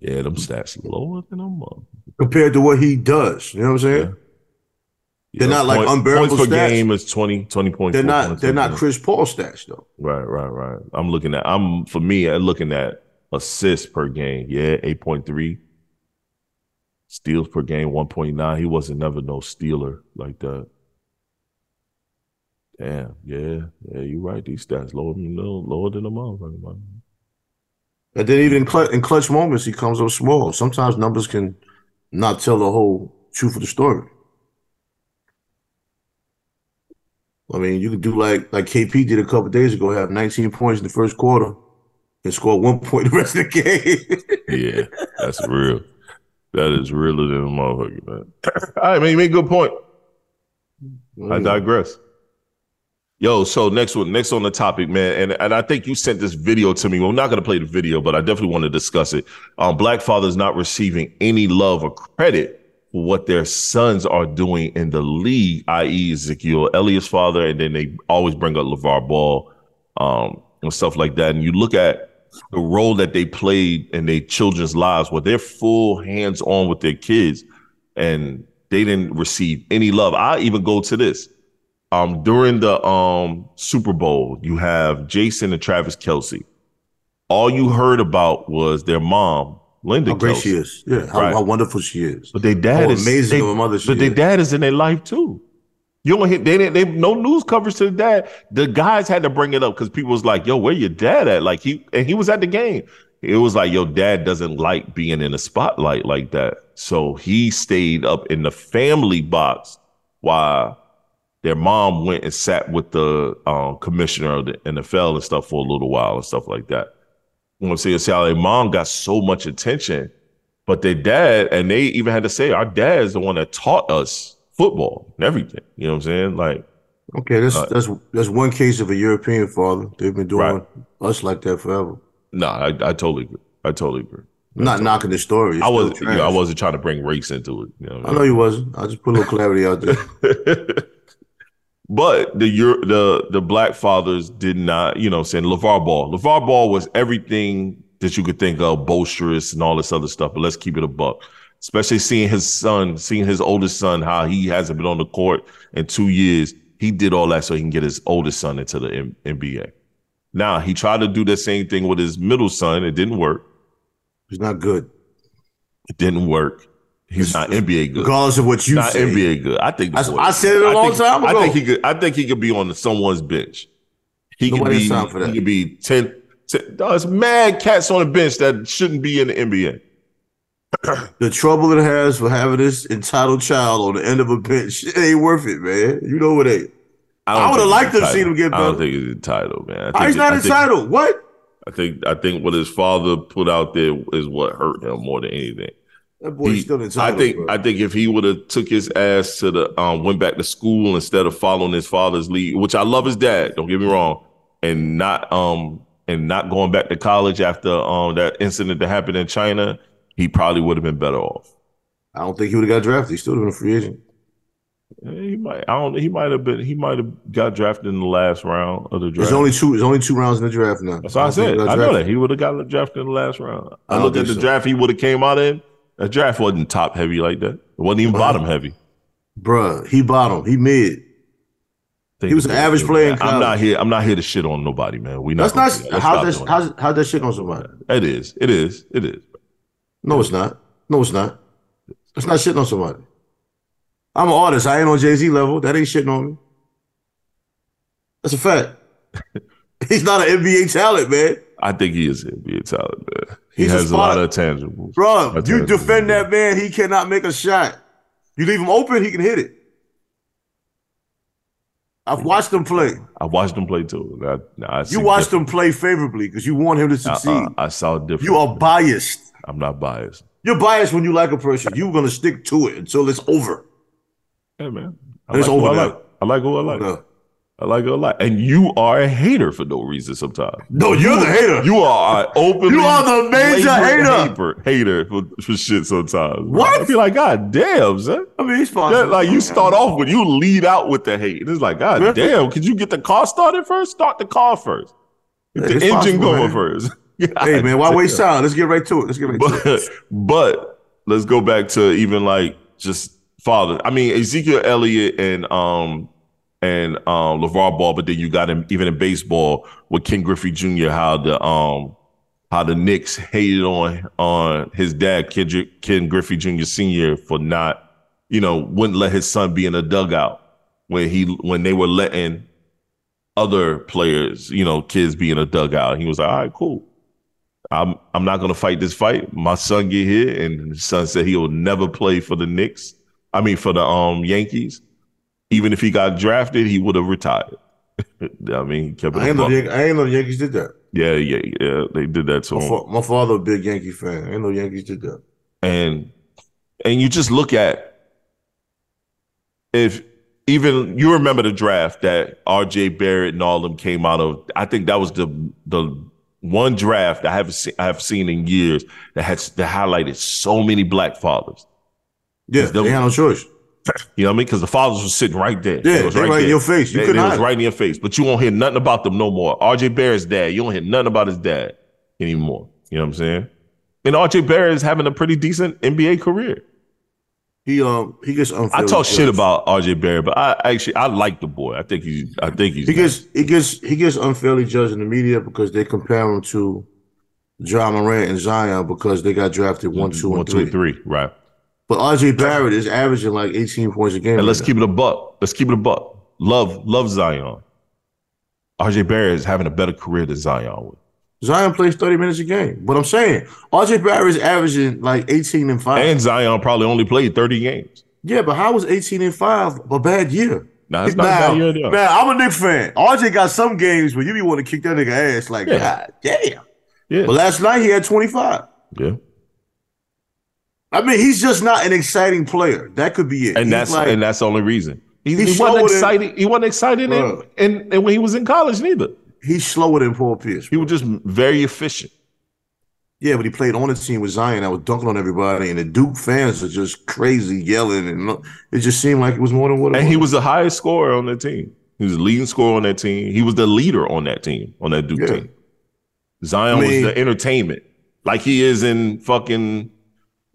yeah, them stats lower than them. uh, compared to what he does, you know what I'm saying? They're not like unbearable stats. points per stats. game is 20, 20 points. They're not. They're not Chris Paul stats though. Right, right, right. I'm looking at I'm for me, I'm looking at assists per game. Yeah, 8.3. Steals per game, 1.9. He wasn't never no stealer like that. Damn, yeah, yeah, you're right. These stats lower than lower than the motherfucker, man. And then even in, cl- in clutch moments, he comes up small. Sometimes numbers can not tell the whole truth of the story. I mean, you could do like like KP did a couple days ago, have 19 points in the first quarter and score one point the rest of the game. Yeah, that's real. That is realer than a motherfucker, man. All right, man, you made a good point. I digress. Yo, so next one, next on the topic, man, and and I think you sent this video to me. Well, I'm not gonna play the video, but I definitely want to discuss it. Um, black fathers not receiving any love or credit for what their sons are doing in the league, i.e., Ezekiel Elliott's father, and then they always bring up LeVar Ball, um, and stuff like that. And you look at the role that they played in their children's lives, where they're full hands on with their kids, and they didn't receive any love. I even go to this um, during the um, Super Bowl, you have Jason and Travis Kelce. All you heard about was their mom, Linda How great Kelce. she is. Yeah, how, Right. how wonderful she is. But their dad How is amazing they- mother she But their dad is in their life too. You don't hit. they didn't they no news coverage to the dad. The guys had to bring it up because people was like, "Yo, where your dad at?" Like he and he was at the game. It was like, "Yo, dad doesn't like being in the spotlight like that." So he stayed up in the family box while their mom went and sat with the um, commissioner of the NFL and stuff for a little while and stuff like that. You know what I'm saying? See how their mom got so much attention, but their dad, and they even had to say, our dad is the one that taught us football and everything. You know what I'm saying? Like, Okay, that's Uh, that's that's one case of a European father. They've been doing Right. us like that forever. nah, I, I totally agree. I totally agree. I'm not knocking the story. It's I wasn't, you know, I wasn't trying to bring race into it. You know what I know you wasn't. I just put a little clarity out there. but the the the black fathers did not, you know, saying LeVar Ball. LeVar Ball was everything that you could think of, boisterous and all this other stuff. But let's keep it a buck. Especially seeing his son, seeing his oldest son, how he hasn't been on the court in two years. He did all that so he can get his oldest son into the M- NBA. Now he tried to do the same thing with his middle son. It didn't work. It's not good. It didn't work. He's not NBA good. Regardless of what you not say. NBA good. I think. I- I said it a I long think- time I think he could. I think he could be on someone's bench. He could be. time for that. He could be 10, 10 There's mad cats on the bench that shouldn't be in the NBA. The trouble it has for having this entitled child on the end of a bench, it ain't worth it, man. You know what ain't. I don't would've liked to have seen him get entitled. I don't think he's entitled, man. I oh, think How he's not I think- entitled? what? I think. I think what his father put out there is what hurt him more than anything. That boy's He- still I think bro. I think if he would have took his ass to the um went back to school instead of following his father's lead, which I love his dad, don't get me wrong, and not um and not going back to college after um that incident that happened in China, he probably would have been better off. I don't think he would have got drafted. He still would have been a free agent. He might. I don't. He might have been. He might have got drafted in the last round of the draft. There's only two. There's only two rounds in the draft now. That's what I don't said. I know that he would have got drafted in the last round. I, I looked at the so. draft he would have came out in. The draft wasn't top heavy like that. It wasn't even Wow. bottom heavy. Bruh, he bottom. He mid. Think He was an average player. I'm not here. I'm not here to shit on nobody, man. We not. That's not. do that. How's that? How's, that shit on somebody? that. It is. It is. It is. No, it's not. No, it's not. That's not shitting on somebody. I'm an artist. I ain't on Jay Z level. That ain't shitting on me. That's a fact. He's not an NBA talent, man. I think he is an NBA talent, man. He He's a has a lot of tangibles. Bro, That's you defend that man, he cannot make a shot. You leave him open, he can hit it. I've watched him play. I watched him play too. I, I You watched different- him play favorably because you want him to Uh, succeed. uh, I saw different. You are biased. I'm not biased. You're biased when you like a person. You're gonna stick to it until it's over. Hey man, I It's like who over I like. I like who I like. I like her a lot. And you are a hater for no reason sometimes. No, you're the hater. You are an openly You are the major hater. hater, hater for, for shit sometimes. What? I feel like, God damn, son. I mean, he's Yeah, like you start off with you lead out with the hate. And it's like, God Yeah. damn, could you get the car started first? Start the car first. Get the it's engine possible, going man. first. Hey man, why God waste time? Let's get right to it. Let's get right to it. But but let's go back to even like just father. I mean Ezekiel Elliott and um and um LeVar Ball, but then you got him even in baseball with Ken Griffey Jr. How the um how the Knicks hated on on his dad Ken, Ken Griffey Jr. Senior for not you know wouldn't let his son be in a dugout when he when they were letting other players you know kids be in a dugout. He was like, all right, cool. I'm I'm not gonna fight this fight. My son get here, and his son said he will never play for the Knicks. I mean, for the um Yankees. Even if he got drafted, he would have retired. I mean, he kept it. I ain't the, I ain't know Yankees did that. Yeah, yeah, yeah. They did that to My, him, fa- my father a big Yankee fan. I ain't know Yankees did that. and and you just look at if even you remember the draft that R.J. Barrett and all them came out of. I think that was the the one draft I haven't seen I have seen in years that has that highlighted so many black fathers. Yeah, the- they had no choice. You know what I mean? Because the fathers were sitting right there. Yeah, It was they right in your face. You They- couldn't they was right in your face. But you won't hear nothing about them no more. R.J. Barrett's dad, you don't hear nothing about his dad anymore. You know what I'm saying? And R.J. Barrett is having a pretty decent NBA career. He um he gets unfairly I talk shit about R.J. Barrett, but I actually I like the boy. I think he's I think he's He gets he gets he gets unfairly judged in the media because they compare him to Ja Morant and Zion because they got drafted one, two, one, and two, three. and three, right? But RJ Barrett is averaging like 18 points a game. And let's right keep it a buck. Let's keep it a buck. Love love Zion. R.J. Barrett is having a better career than Zion would. Zion plays 30 minutes a game. But I'm saying RJ Barrett is averaging like 18 and 5. And Zion probably only played 30 games. yeah, but how was 18 and 5 a bad year? Nah, it's not a bad year, man, I'm a Knicks fan. RJ got some games where you be want to kick that nigga ass like, Yeah. God damn. Yeah. But last night he had 25. yeah. I mean, he's just not an exciting player. That could be it. and He's that's like, and that's the only reason. He, he wasn't slower than- He wasn't excited in, Bruh. in, in when he was in college neither. he's slower than Paul Pierce. He was just very efficient. Yeah, but he played on the team with Zion. I was dunking on everybody, and the Duke fans are just crazy yelling, and it just seemed like it was more than what it And was. he was the highest scorer on that team. He was the leading scorer on that team. He was the leader on that team, on that Duke Yeah. team. Zion I mean- was the entertainment. Like he is in fucking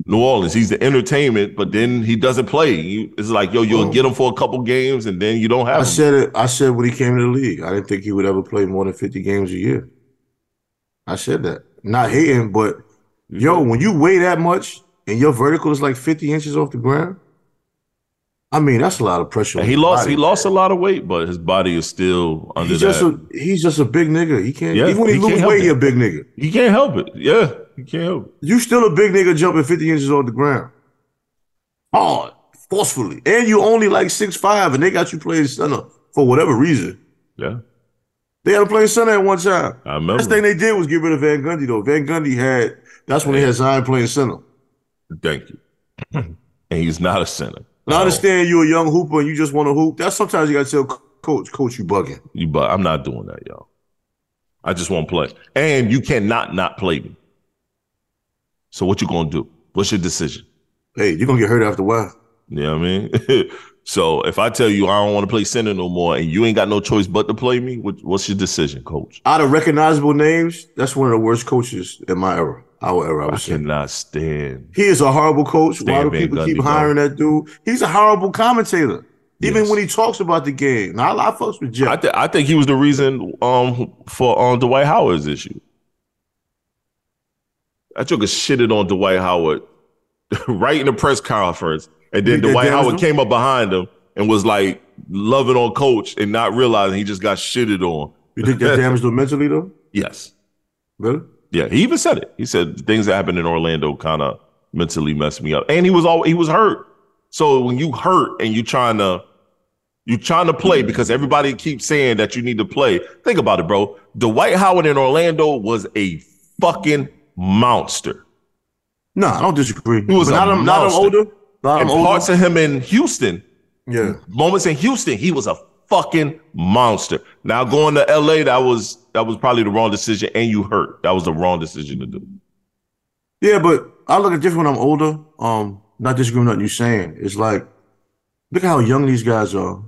New Orleans. He's the entertainment, but then he doesn't play. It's like, yo, you'll get him for a couple games and then you don't have I him. said it. I said when he came to the league, I didn't think he would ever play more than fifty games a year. I said that, not hating, but yo, when you weigh that much and your vertical is like fifty inches off the ground, I mean that's a lot of pressure. And he lost body, he lost a lot of weight, but his body is still under He's that. just a he's just a big nigga. He can't Yeah, even when he, he lose weight, he it. a big nigga. He can't help it. Yeah, he can't help. You still a big nigga jumping 50 inches off the ground. Hard, forcefully. And you only like six five, and they got you playing center for whatever reason. Yeah, They had to play center at one time. I remember. Last thing they did was get rid of Van Gundy, though. Van Gundy had, that's when they had Zion playing center. Thank you. and he's not a center. I understand you're a young hooper and you just want to hoop. That's sometimes you got to tell coach, coach, you bugging. You, but I'm not doing that, y'all. I just want to play. And you cannot not play me. So what you gonna do? What's your decision? Hey, you're gonna get hurt after a while. You know what I mean? so if I tell you I don't want to play center no more, and you ain't got no choice but to play me, what, what's your decision, coach? Out of recognizable names, that's one of the worst coaches in my era. Our era, I I cannot stand. He is a horrible coach. Why do people Van keep Gundy, bro. hiring that dude? He's a horrible commentator. Even Yes. when he talks about the game. Now, I, I fucks with Jeff. I, th- I think he was the reason um for um Dwight Howard's issue. I took a shitted on Dwight Howard right in the press conference, and then Dwight Howard him? came up behind him and was like loving on coach and not realizing he just got shitted on. you think that damaged him mentally, though? Yes. Really? Yeah, he even said it. He said things that happened in Orlando kind of mentally messed me up, and he was all he was hurt. So when you hurt and you trying to you trying to play because everybody keeps saying that you need to play. Think about it, bro. Dwight Howard in Orlando was a fucking monster. No, I don't disagree. He was But a not him, not him older. Not And older. parts of him in Houston, yeah. moments in Houston, he was a fucking monster. Now going to LA, that was that was probably the wrong decision, and you hurt. That was the wrong decision to do. Yeah, but I look at different when I'm older. Um, not disagreeing with nothing you're saying. It's like, look at how young these guys are,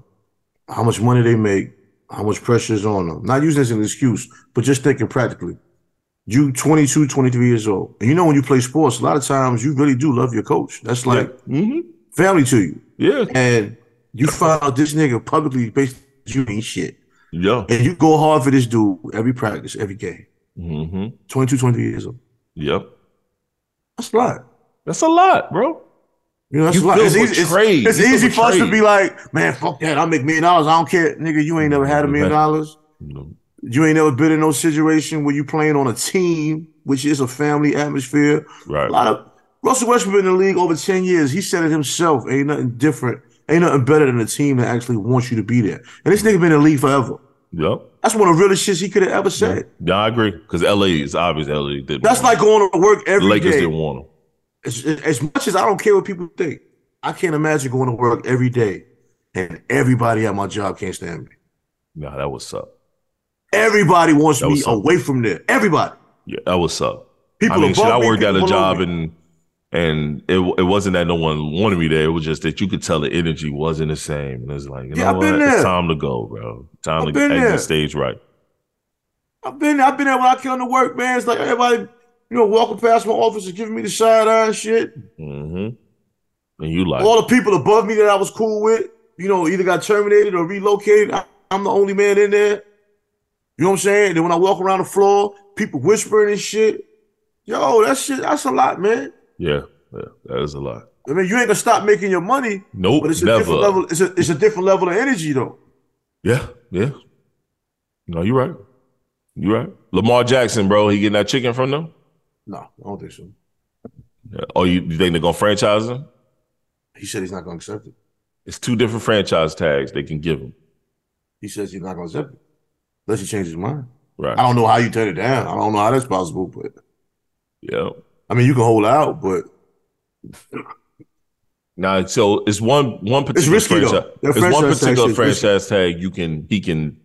how much money they make, how much pressure is on them. Not using this as an excuse, but just thinking practically. You 22, 23 years old. And you know when you play sports, a lot of times you really do love your coach. That's like hmm family to you. Yeah. And you find out this nigga publicly basically you ain't shit. Yeah. And you go hard for this dude every practice, every game. hmm 22, 23 years old. Yep. That's a lot. That's a lot, bro. You know, that's You a lot. It's easy, it's, it's easy for us to be like, man, fuck that. I make million dollars. I don't care. Nigga, you ain't never had a million dollars. Know, You ain't never been in no situation where you playing on a team, which is a family atmosphere. Right. A lot of Russell Westbrook been in the league over 10 years. He said it himself. Ain't nothing different. Ain't nothing better than a team that actually wants you to be there. And this nigga been in the league forever. Yep. That's one of the realest shits he could have ever said. Yeah, I agree. Because LA is obvious. LA did. That's like going to work every day. the Lakers day. didn't want him. as, as much as I don't care what people think, I can't imagine going to work every day and everybody at my job can't stand me. Nah, that was up. Everybody wants That me away from there. Everybody. Yeah, that was up. People I mean, shit, I worked at a job and and it it wasn't that no one wanted me there. It was just that you could tell the energy wasn't the same. And it's like, you Yeah, know I've what? been It's time to go, bro. Time I've to exit there. stage right. I've been I've been there when I came to work, man. It's like everybody, you know, walking past my office and giving me the side eye and shit. hmm And you like, All the people above me that I was cool with, you know, either got terminated or relocated. I, I'm the only man in there. You know what I'm saying? Then when I walk around the floor, people whispering and shit. Yo, that shit, that's a lot, man. yeah, yeah, that is a lot. I mean, you ain't gonna stop making your money, Nope, but it's a never. different level. It's a it's a different level of energy, though. Yeah, yeah. No, you're right. You're right. Lamar Jackson, bro, he getting that chicken from them? No, I don't think so. Yeah. Oh, you, you think they're gonna franchise him? He said he's not gonna accept it. It's two different franchise tags they can give him. He says he's not gonna accept it unless he changes his mind. Right. I don't know how you turn it down. I don't know how that's possible, but Yeah. I mean, you can hold out, but Now, so it's one one particular risky, though. franchise. It's one particular franchise tag. You can he can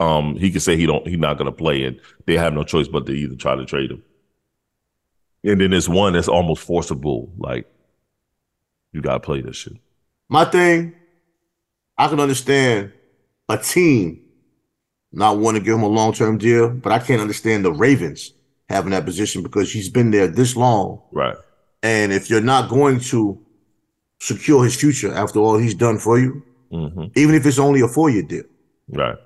um he can say he don't he's not gonna play and they have no choice but to either try to trade him. And then there's one that's almost forcible, like you gotta play this shit. my thing, I can understand a team not want to give him a long term deal, but I can't understand the Ravens having that position because he's been there this long. Right. And if you're not going to secure his future after all he's done for you, hmm even if it's only a four year deal, Right.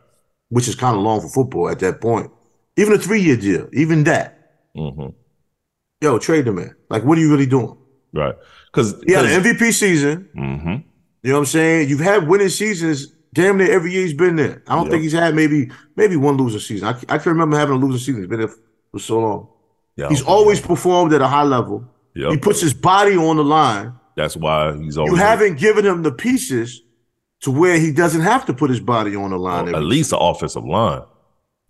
which is kind of long for football at that point, even a three year deal, even that, hmm yo, trade the man. Like, what are you really doing? Right. Because He had an MVP season. hmm You know what I'm saying? You've had winning seasons damn near every year he's been there. I don't Yeah. think he's had maybe maybe one losing season. I, I can remember having a losing season. He's been there for so long. yeah, He's always performed at a high level. Yep. He puts his body on the line. That's why he's always You haven't given him the pieces to where he doesn't have to put his body on the line. at every- least the offensive line.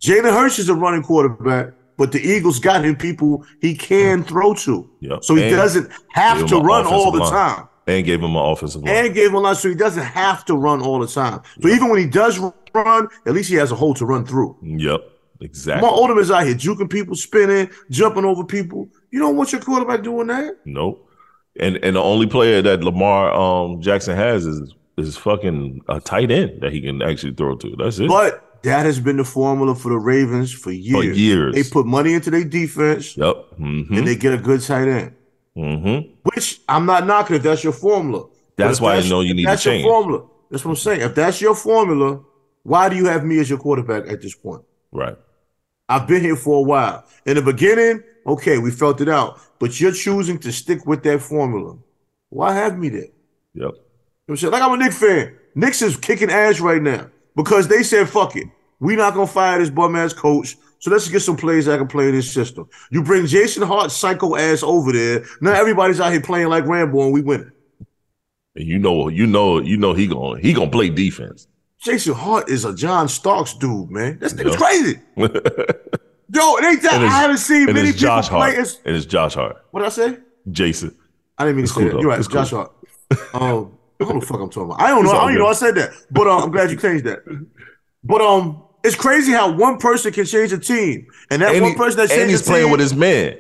Jalen Hurts is a running quarterback, but the Eagles got him people he can throw to. Yep. So he And doesn't have to run all the line. time. And gave him an offensive line. and gave him a lot, so he doesn't have to run all the time. So even when he does run, at least he has a hole to run through. Yep. exactly. My Odom is out here juking people, spinning, jumping over people. You don't want your quarterback doing that. Nope. And and the only player that Lamar um, Jackson has is is fucking a tight end that he can actually throw to. That's it. But that has been the formula for the Ravens for years. For years. They put money into their defense yep. Mm-hmm. and they get a good tight end. Mm-hmm. Which I'm not knocking if that's your formula. That's why I know you need to that's your change. formula. That's what I'm saying. If that's your formula, why do you have me as your quarterback at this point? Right. I've been here for a while. In the beginning, okay, we felt it out, but you're choosing to stick with that formula. Why have me there? Yep. I'm saying? Like I'm a Knicks fan. Knicks is kicking ass right now because they said, fuck it. we not gonna fire this bum ass coach. So let's get some players that can play in this system. You bring Jason Hart psycho ass over there. Now everybody's out here playing like Rambo and we winning. And you know, you know, you know he gonna he gonna play defense. Jason Hart is a John Starks dude, man. This nigga's crazy. Yo, it ain't that. And I haven't seen many it's people Josh play Hart. as And it's Josh Hart. what did I say? Jason. I didn't mean It's to say cool, that. though. You're right. It's Josh Hart. Um, I don't know what the fuck I'm talking about. I don't know. It's I don't even know I said that. But um, I'm glad you changed that. But um, it's crazy how one person can change a team, and that And, one he- person that and changed he's the playing team, with his man,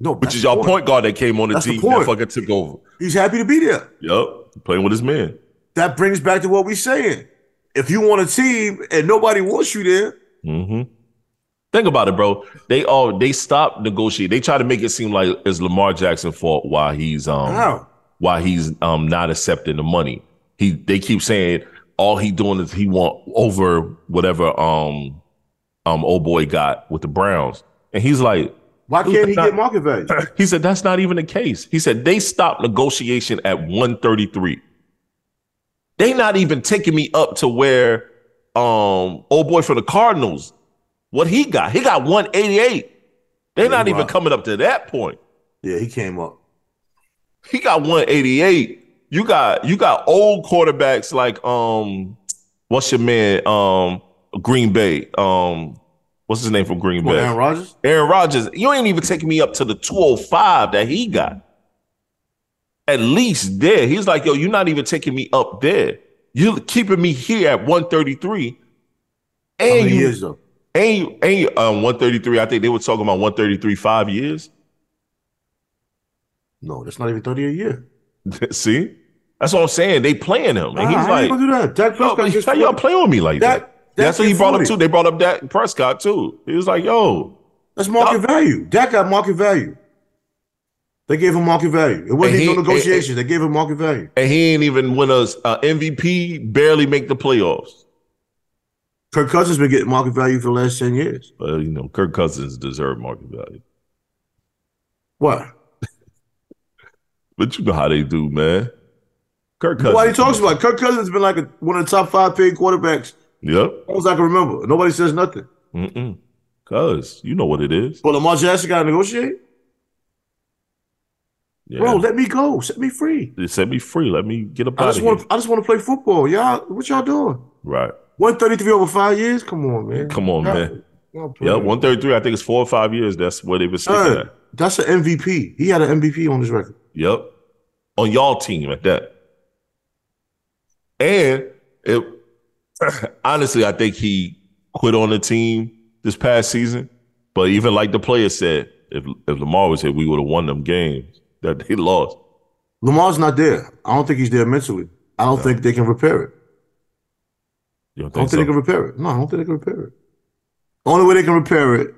no, which is your point guard that came on the That's the team that point. fucking took over. He's happy to be there. Yep, Playing with his man. That brings back to what we're saying. If you want a team and nobody wants you there, hmm Think about it, bro. They all they stop negotiating. They try to make it seem like it's Lamar Jackson fault why he's um how? why he's um not accepting the money. He they keep saying all he doing is he want over whatever um um old boy got with the Browns. And he's like, Why can't he Not- get market value? he said that's not even the case. He said they stopped negotiation at 133. They not even taking me up to where um old boy for the Cardinals what he got. He got 188. They're not even coming up to that point. Yeah, he came up. He got 188. You got you got old quarterbacks like um what's your man um Green Bay um what's his name from Green Well, Bay Aaron Rodgers. Aaron Rodgers, you ain't even taking me up to the 205 that he got. At least there. He's like, yo, you're not even taking me up there. You're keeping me here at 133. How And you, years though? and you, and you, um, 133, I think they were talking about 133 five years. No, that's not even thirty a year. See? That's what I'm saying. They playing him. And Nah, he's how like, do that? Dak Prescott gets how y'all 40. playing with me like that? Dak That's what he brought up too. They brought up Dak Prescott too. He was like, yo, That's market value. Dak got market value. They gave him market value. It wasn't And even he- no negotiation. They gave him market value. and he ain't even win us uh, MVP, barely make the playoffs. Kirk Cousins been getting market value for the last ten years. But you know, Kirk Cousins deserve market value. What? But you know how they do, man. Kirk Cousins. Nobody talks about. it. Kirk Cousins has been like a, one of the top five paid quarterbacks. Yep. As long as I can remember. Nobody says nothing. Mm-mm. Cause you know what it is. But Lamar Jackson got to negotiate. Yeah. Bro, let me go. Set me free. They set me free. Let me get up I just want. here. I just want to play football. Y'all, what y'all doing? Right. One thirty three over five years. Come on, man. Come on, Y'all- man. y'all. Yeah, 133. I think it's four or five years. That's where they've been sticking at. that's an MVP. He had an MVP on his record. Yep. On y'all team at that. And it honestly, I think he quit on the team this past season. But even like the player said, if if Lamar was here, we would have won them games that they lost. Lamar's not there. I don't think he's there mentally. I don't think they can repair it. You don't I don't think think they can repair it. No, I don't think they can repair it. Only way they can repair it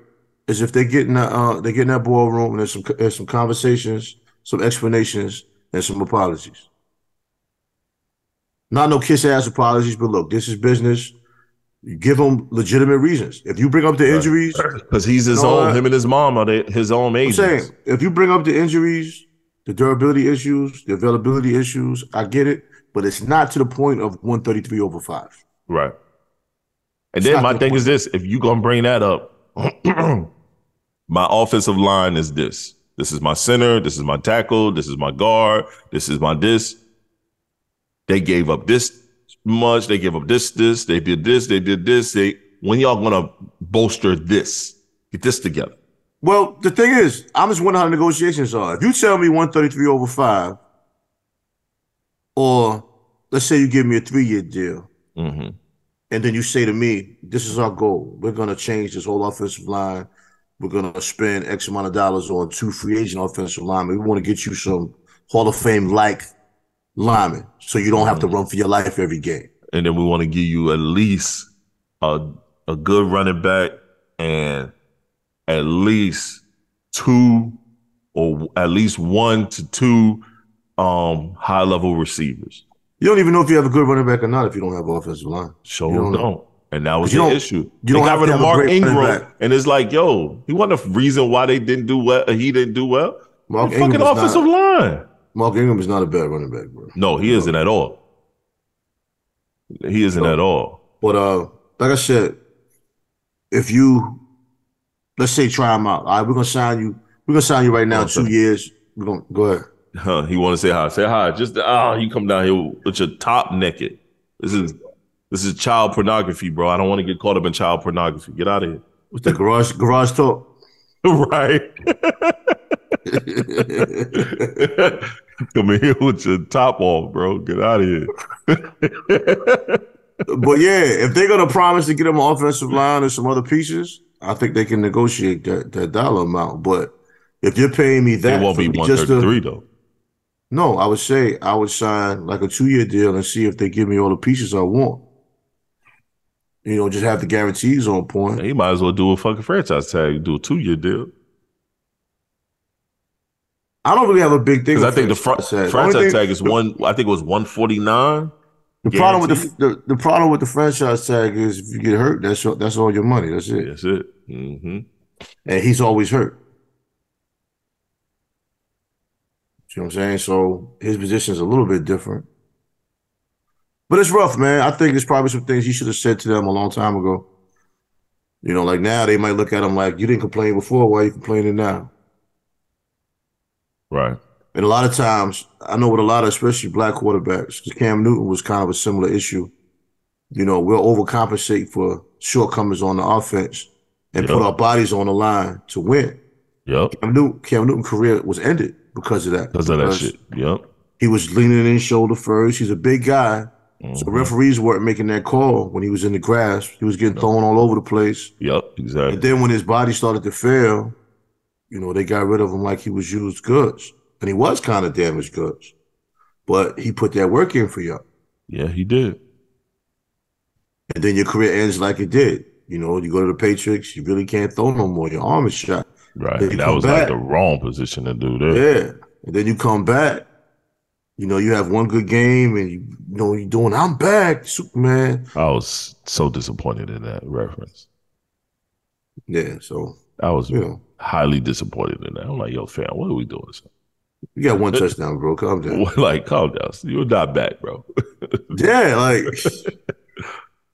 is if they get in that uh, they get in that ballroom and there's some there's some conversations, some explanations, and some apologies. Not no kiss ass apologies, but look, this is business. You give them legitimate reasons. If you bring up the injuries, Because he's his own, him and his mom are the, his own I'm saying if you bring up the injuries, the durability issues, the availability issues, I get it, but it's not to the point of 133 over five. Right. And It's then my the thing point. is this: if you're gonna bring that up, my offensive line is this. This is my center. This is my tackle. This is my guard. This is my this. They gave up this much. They gave up this. This. They did this. They did this. They. When y'all gonna bolster this? Get this together. Well, the thing is, I'm just wondering how the negotiations are. If you tell me 133 over five, or let's say you give me a three year deal, hmm and then you say to me, "This is our goal. We're to change this whole offensive line. We're to spend X amount of dollars on two free agent offensive linemen. We want to get you some Hall of Fame like linemen, so you don't have to run for your life every game." And then we want to give you at least a a good running back and at least two or at least one to two um high level receivers. You don't even know if you have a good running back or not if you don't have offensive line. So You don't, don't And that was the issue. you they don't got have rid of a Mark Ingram, and it's like, yo, he wasn't the reason why they didn't do well. He didn't do well. Mark The fucking Ingram offensive not, line. Mark Ingram is not a bad running back, bro. No, he isn't at all. He isn't No. at all. But uh, like I said, if you let's say try him out, all right, we're gonna sign you. We're gonna sign you right now, Okay. two years. We're gonna go ahead. Huh, he want to say hi. Say hi. Just ah, you come down here with your top naked. This is this is child pornography, bro. I don't want to get caught up in child pornography. Get out of here. What's that garage garage talk? right. Come in here with your top off, bro. Get out of here. but yeah, if they're gonna promise to get him an offensive line and some other pieces, I think they can negotiate that, that dollar amount. But if you're paying me that, it won't be one just three though. No, I would say I would sign like a two year deal and see if they give me all the pieces I want. You know, just have the guarantees on point. You might as well do a fucking franchise tag. Do a two year deal. I don't really have a big thing. Because I think the fr- franchise tag. Franchise thing- tag is one. I think it was one forty nine. The problem with the, the the problem with the franchise tag is if you get hurt, that's all, that's all your money. That's it. That's it. hmm And he's always hurt. See what I'm saying? So his position is a little bit different. But it's rough, man. I think there's probably some things he should have said to them a long time ago. You know, like now they might look at him like, you didn't complain before, why are you complaining now? Right. And a lot of times, I know with a lot of especially black quarterbacks, because Cam Newton was kind of a similar issue. You know, we'll overcompensate for shortcomings on the offense and put our bodies on the line to win. Yep. Cam Newton, Cam Newton's career was ended because of that. Because of that shit. Yep. He was leaning in shoulder first. He's a big guy. So Mhm. referees weren't making that call when he was in the grass. He was getting thrown all over the place. Yep. Exactly. And then when his body started to fail, you know, they got rid of him like he was used goods. And he was kind of damaged goods. But he put that work in for you. Yeah, he did. And then your career ends like it did. You know, you go to the Patriots, you really can't throw no more. Your arm is shot. Right. Then you And that was back. like the wrong position to do that. Yeah. And then you come back. You know, you have one good game and you, you know, you're doing, I'm back, Superman. I was so disappointed in that reference. Yeah. So, I was know, highly disappointed in that. I'm like, yo, fam, what are we doing? son? you got one touchdown, bro. Calm down. like, calm down. You're not back, bro. Yeah. Like,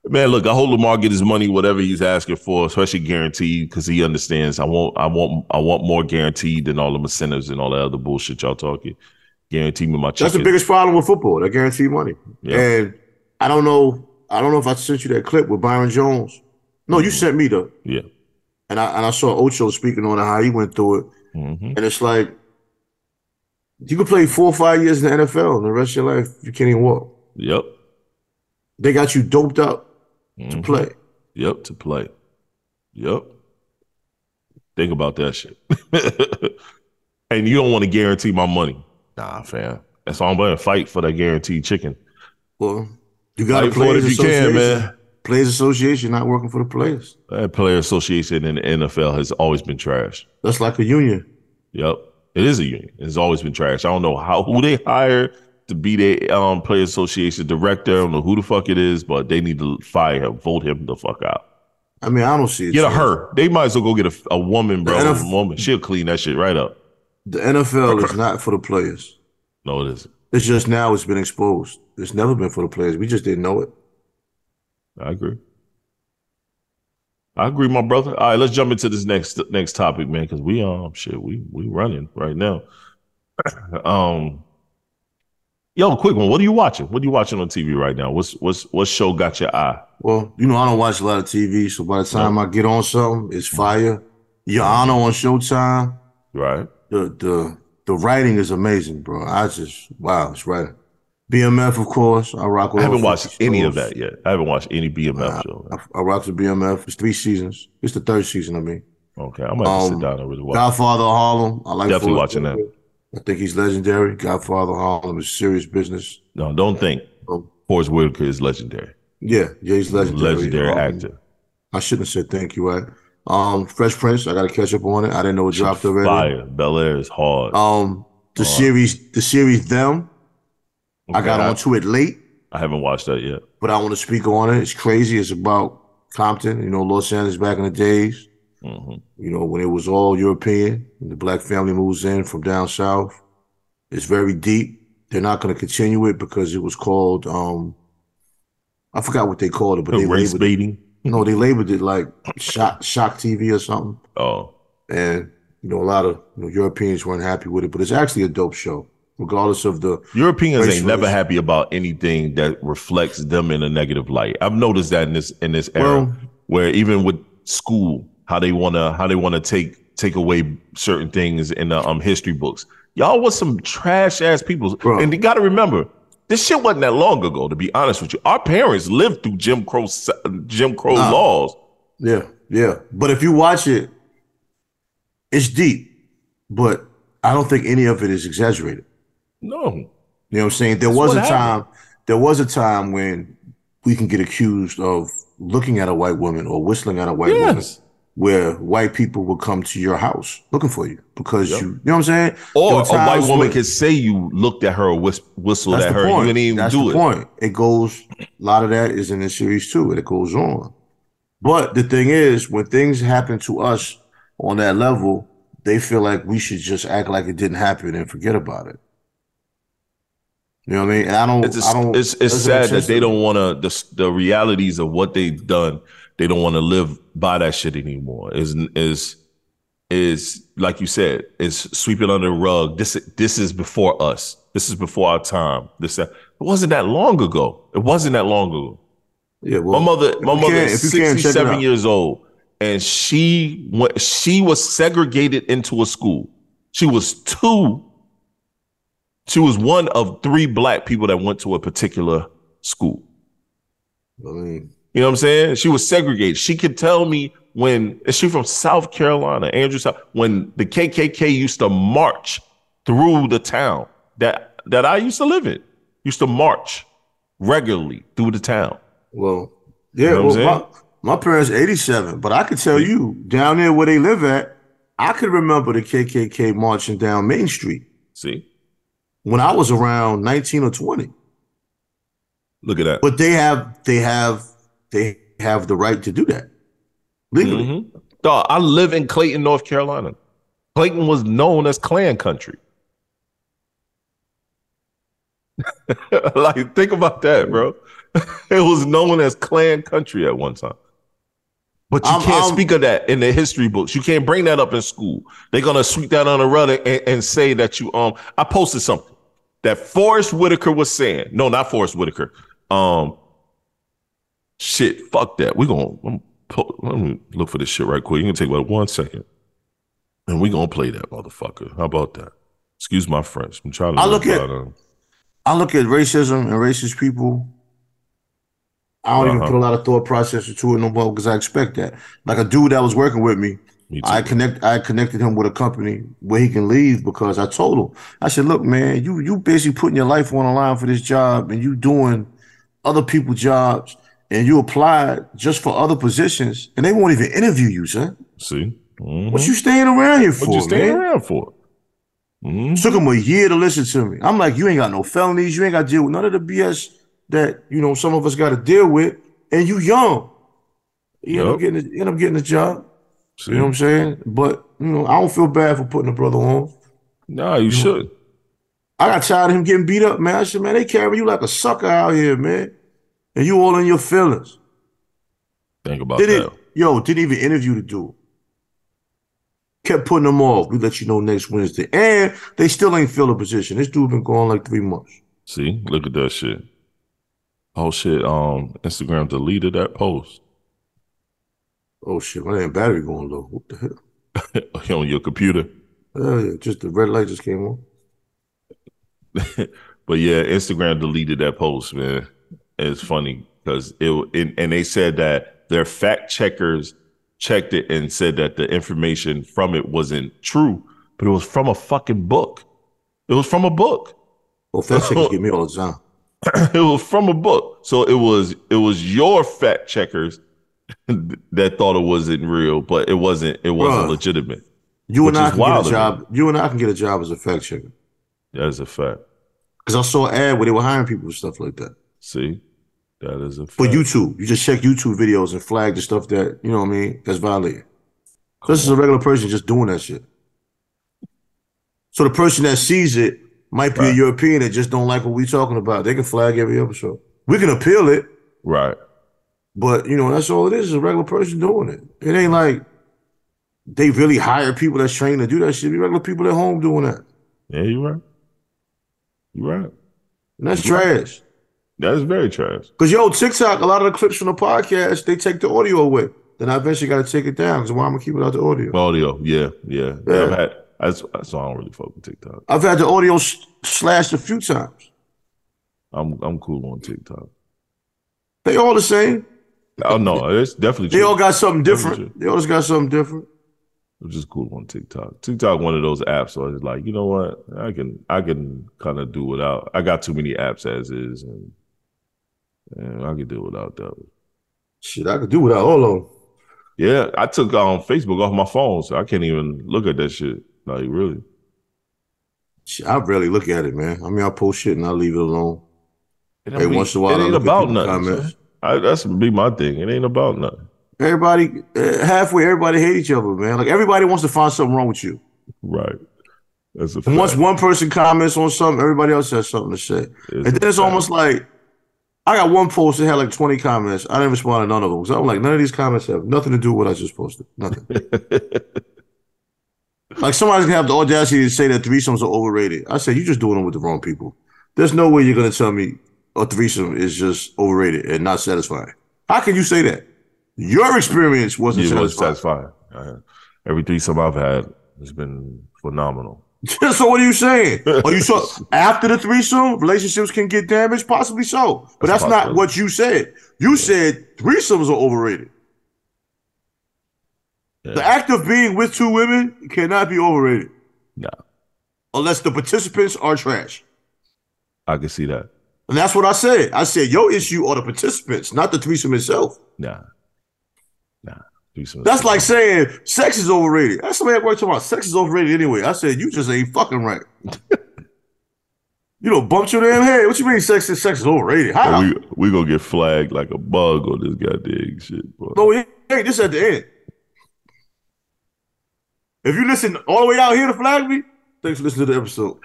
Man, look, I hope Lamar get his money, whatever he's asking for, especially guaranteed, because he understands. I want, I want, I want more guaranteed than all the incentives and all that other bullshit y'all talking. Guarantee me my check. that's the biggest problem with football. They guarantee money. Yeah. And I don't know. I don't know if I sent you that clip with Byron Jones. No, you mm-hmm. sent me the. Yeah. And I and I saw Ocho speaking on how he went through it. hmm And it's like you could play four or five years in the NFL and the rest of your life you can't even walk. Yep. They got you doped up to Mhm. play. Yep. To play. Yep. Think about that shit. and you don't want to guarantee my money. Nah, fam. That's why I'm going to fight for that guaranteed chicken. Well, you got to Fight for it play if you can, man. Players Association not working for the players. That player association in the NFL has always been trash. That's like a union. Yep. It is a union. It's always been trash. I don't know how who they hire to be their um player association director. I don't know who the fuck it is, but they need to fire him, vote him the fuck out. I mean, I don't see it. Get a her. They might as well go get a, a woman, bro. The A woman. She'll clean that shit right up. The NFL is not for the players. No, it isn't. It's just now it's been exposed. It's never been for the players. We just didn't know it. I agree. I agree, my brother. All right, let's jump into this next next topic, man, because we um shit, we we running right now. um Yo, quick one. What are you watching? What are you watching on TV right now? What's what's what show got your eye? Well, you know, I don't watch a lot of TV, so by the time I get on something, it's fire. Your Honor on Showtime. Right. The the the writing is amazing, bro. I just wow, it's writing. BMF, of course. I rock. With I haven't watched 50 any of that yet. I haven't watched any BMF show. I, I rock the BMF. It's three seasons. It's the third season. I mean, Okay, I'm gonna Um, sit down and really watch. Godfather of Harlem. I like Definitely watching that. I think he's legendary. Godfather of Harlem is serious business. No, don't think. Um, Forest Whitaker is legendary. yeah, yeah, he's legendary. Legendary Um, actor. I shouldn't have said thank you. Right? Um, Fresh Prince. I got to catch up on it. I didn't know it dropped already. Fire. Bel Air is hard. Um, the Hard. series, the series, them. I Okay, got onto it late. I haven't watched that yet. but I want to speak on it. It's crazy. It's about Compton, you know, Los Angeles back in the days, hmm you know, when it was all European and the black family moves in from down south. It's very deep. They're not going to continue it because it was called, um, I forgot what they called it, but they Race labeled it, baiting. no, they labeled it like Shock, Shock TV or something. Oh, And, you know, a lot of you know, Europeans weren't happy with it, but it's actually a dope show, regardless of the, Europeans ain't never happy about anything that reflects them in a negative light. I've noticed that in this in this era, Well- where even with school, how they wanna how they wanna take take away certain things in the um history books. Y'all was some trash ass people, Bro. and you got to remember. This shit wasn't that long ago, to be honest with you. Our parents lived through Jim Crow Jim Crow laws. Yeah, yeah. But if you watch it, it's deep, but I don't think any of it is exaggerated. No, You know what I'm saying? There That's was a what time, there was a time when we can get accused of looking at a white woman or whistling at a white woman where white people would come to your house looking for you because Yep. you, you know what I'm saying? or a white woman where- could say you looked at her or whis- whistled That's at the her. point. You didn't even That's do the it. point. It goes. A lot of that is in the series too, and it goes on. But the thing is, when things happen to us on that level, they feel like we should just act like it didn't happen and forget about it. You know what I mean? And I don't. It's I don't. it's it's sad that they don't want to the the realities of what they've done. They don't want to live by that shit anymore. Is is is like you said? Is sweeping under the rug. This this is before us. This is before our time. This that. it wasn't that long ago. It wasn't that long ago. Yeah. Well, My mother, my mother is if you can, check it 67 years old, and she went. She was segregated into a school. She was two. She was one of three black people that went to a particular school. I mean, You know what I'm saying? She was segregated. She could tell me when is she from South Carolina, Andrew South, when the KKK used to march through the town that that I used to live in. Used to march regularly through the town. well, yeah. You know well, my, my parents 87, but I could tell you down there where they live at, I could remember the KKK marching down Main Street See? When I was around 19 or 20. Look at that. But they have they have they have the right to do that legally. Mhm. Dog, I live in Clayton, North Carolina. Clayton was known as Klan country. like, think about that, bro. it was known as Klan country at one time. But you I'm- can't I'm- speak of that in the history books. You can't bring that up in school. They're gonna sweep that on the rug and, and say that you um. I posted something that Forest Whitaker was saying. No, not Forest Whitaker. Um, shit. Fuck that. We gonna I'm po- let me look for this shit right quick. You can take about one second, and we gonna play that motherfucker. How about that? Excuse my French. I'm trying to. I look at- them. I look at racism and racist people. I don't even Uh-huh. put a lot of thought process into it no more because I expect that. Like a dude that was working with me. I connect I connected him with a company where he can leave because I told him, I said, look, man, you you basically putting your life on the line for this job and you doing other people's jobs and you applied just for other positions and they won't even interview you, son. See. Mhm. What you staying around here for, What you staying man? around for? Mhm. Took him a year to listen to me. I'm like, you ain't got no felonies. You ain't got to deal with none of the BS that you know some of us got to deal with. And you young. You end up getting, a, end up getting a job. See? You know what I'm saying? But you know, I don't feel bad for putting a brother on. Nah, you should. I got tired of him getting beat up, man. I said, man, they carry you like a sucker out here, man. And you all in your feelings. Think about Did that. it? Yo, didn't even interview the dude. Kept putting them off. We let you know next Wednesday. And they still ain't fill a position. This dude been gone like three months. See, look at that shit. Oh shit. Um, Instagram deleted that post Oh shit, my damn battery going low. What the hell? on your computer. Hell yeah, just the red light just came on. But yeah, Instagram deleted that post, man. It's funny because it, it and they said that their fact checkers checked it and said that the information from it wasn't true, but it was from a fucking book. It was from a book. Well, fact checkers get me all the time. it was from a book. So it was it was your fact checkers that thought it wasn't real, but it wasn't it wasn't Bruh. legitimate. You and I can get a job. You and I can get a job as a fact checker. That is a fact. Because I saw an ad where they were hiring people and stuff like that. See? That is a fact. For YouTube, you just check YouTube videos and flag the stuff that you know what I mean that's violated. This is a regular person just doing that shit. So the person that sees it might be a European that just don't like what we're talking about. They can flag every episode. We can appeal it, Right. But you know that's all it is. Is a regular person doing it. It ain't like they really hire people that's trained to do that shit. Be regular people at home doing that, Yeah, you're right. You're right. and that's trash. That is very trash. Cause yo, TikTok, a lot of the clips from the podcast, they take the audio away. Then I eventually got to take it down. Cause why I'm gonna keep it out the audio? Audio, yeah, yeah. Yeah. I've had, that's, that's why I don't really fuck with TikTok. I've had the audio s- slashed a few times. I'm I'm cool on TikTok. They all the same. Oh no, it's definitely They all got something different. They all just got something different. I'm just cool on TikTok. TikTok one of those apps where it's like, you know what? I can I can kind of do without. I got too many apps as is, and, and I can do without that. Shit, I could do without all of them. Yeah, I took um Facebook off my phone, so I can't even look at that shit. Like really. Shit, I rarely look at it, man. I mean, I post shit and I leave it alone. It Every ain't- once in a while, it I ain't look at about people's nothing. comments. I, that's be my thing. It ain't about nothing. Everybody, uh, halfway, everybody hate each other, man. Like everybody wants to find something wrong with you. Right. That's a once one person comments on something, everybody else has something to say. It's And then it's fact. almost like I got one post that had like 20 comments. I didn't respond to none of them. So I'm like, none of these comments have nothing to do with what I just posted. Nothing. like somebody's gonna have the audacity to say that threesomes are overrated. I said, you're just doing them with the wrong people. There's no way you're gonna tell me a threesome is just overrated and not satisfying. How can you say that? Your experience wasn't it was satisfying. satisfying. Every threesome I've had has been phenomenal. so what are you saying? Are you so after the threesome, relationships can get damaged? Possibly so. But That's that's, not what you said. You said threesomes are overrated. Yeah. The act of being with two women cannot be overrated. Nah. Unless the participants are trash. I can see that. And that's what I said. I said your issue are the participants, not the threesome itself. Nah. Nah. Threesome That's like saying sex is overrated. That's somebody at work talking about sex is overrated anyway. I said you just ain't fucking right. you know, bumped your damn head. What you mean sex is sex is overrated? How? we we gonna get flagged like a bug on this goddamn shit, bro. No, it ain't. This at the end. If you listen all the way out here to flag me, thanks for listening to the episode.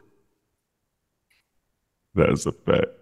That's a fact.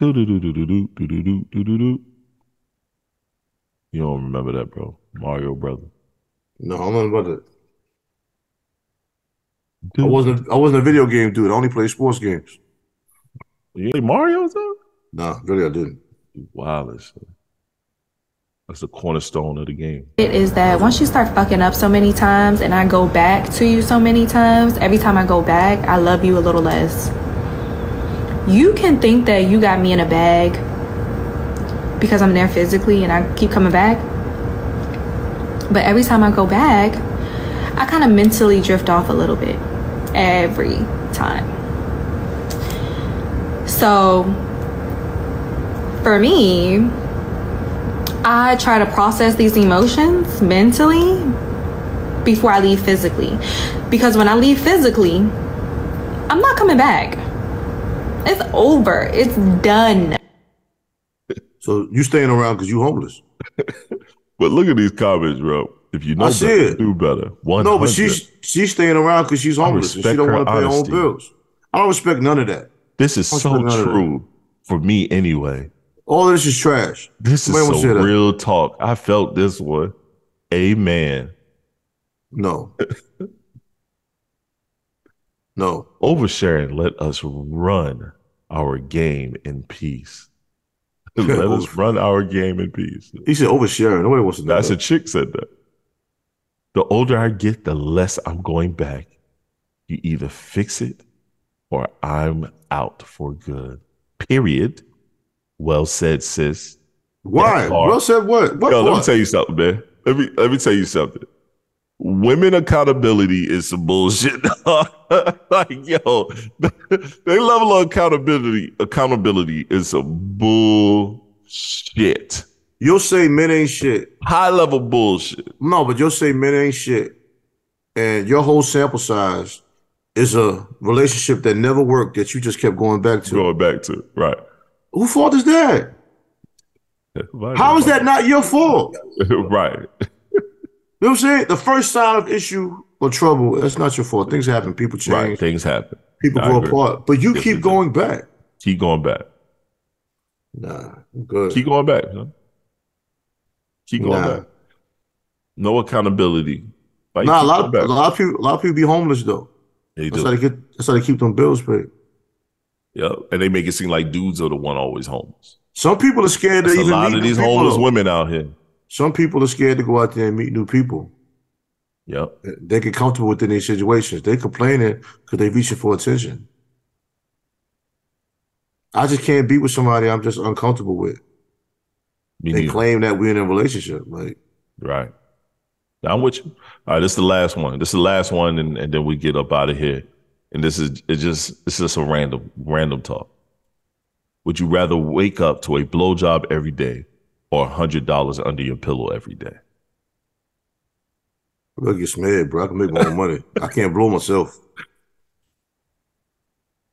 Do do do do do do do do do do do do. You don't remember that, bro? Mario brother. No, I'm not about that. I wasn't. I wasn't a video game dude. I only play sports games. You play Mario though? Nah, really, I didn't. Wow, that's that's the cornerstone of the game. It is that once you start fucking up so many times and I go back to you so many times, every time I go back, I love you a little less. You can think that you got me in a bag because I'm there physically and I keep coming back. But every time I go back, I kind of mentally drift off a little bit. Every time. So, for me, I try to process these emotions mentally before I leave physically. Because when I leave physically, I'm not coming back. It's over. It's done. So you staying around because you homeless? But look at these comments, bro. If you know I see better, it. do better. One No, but she's she's staying around because she's homeless and she don't want to pay her own bills. I don't respect none of that. This is so none of that? true for me anyway. All this is trash. This Somebody is say some that. real talk. I felt this one. Amen. No. no. Oversharing, let us run our game in peace. let us run our game in peace. He said oversharing. Nobody wants to know. That's a chick said that. The older I get, the less I'm going back. You either fix it or I'm out for good. Period. Well said, sis. Why? That. Will said what? What? Yo, let me tell you something, man. Let me let me tell you something. Women accountability is some bullshit. like, yo, they level of accountability accountability is some bullshit. You'll say men ain't shit. High level bullshit. No, but you'll say men ain't shit. And your whole sample size is a relationship that never worked that you just kept going back to. Going back to right. Who fault is that? How is that not your fault? right? You know what I'm saying? The first sign of issue or trouble, that's not your fault. Things happen. People change. Right. Things happen. People grow apart. But you Yes, keep going back. Keep going back. Nah, I'm good. Keep going back. Huh? Keep going Nah. back. No accountability. Like, nah, a lot of a lot of people a lot of people be homeless though. They That's do. how they get that's how they keep them bills paid. Yeah, and they make it seem like dudes are the one always homeless. Some people are scared There's to a even lot meet of these homeless though. women out here. Some people are scared to go out there and meet new people. Yep. They get comfortable within these situations. They complaining because they reaching for attention. I just can't be with somebody I'm just uncomfortable with. They claim that we're in a relationship. Like, Right. I'm with you. All right, this is the last one. This is the last one, and, and then we get up out of here. And this is it's just it's just a random random talk. Would you rather wake up to a blowjob every day or hundred dollars under your pillow every day? Gonna get smeared, bro. I can make my own money. I can't blow myself.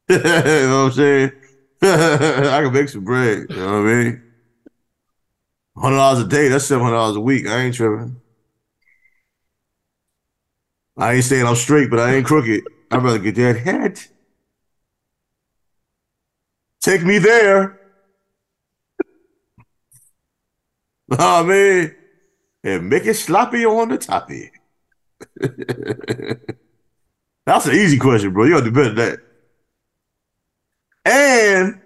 you know what I'm saying? I can make some bread. You know what I mean? Hundred dollars a day, that's seven hundred dollars a week. I ain't tripping. I ain't saying I'm straight, but I ain't crooked. I'd rather get that head. Take me there. Oh mean, And make it sloppy on the toppy. That's an easy question, bro. You gotta do better than that. And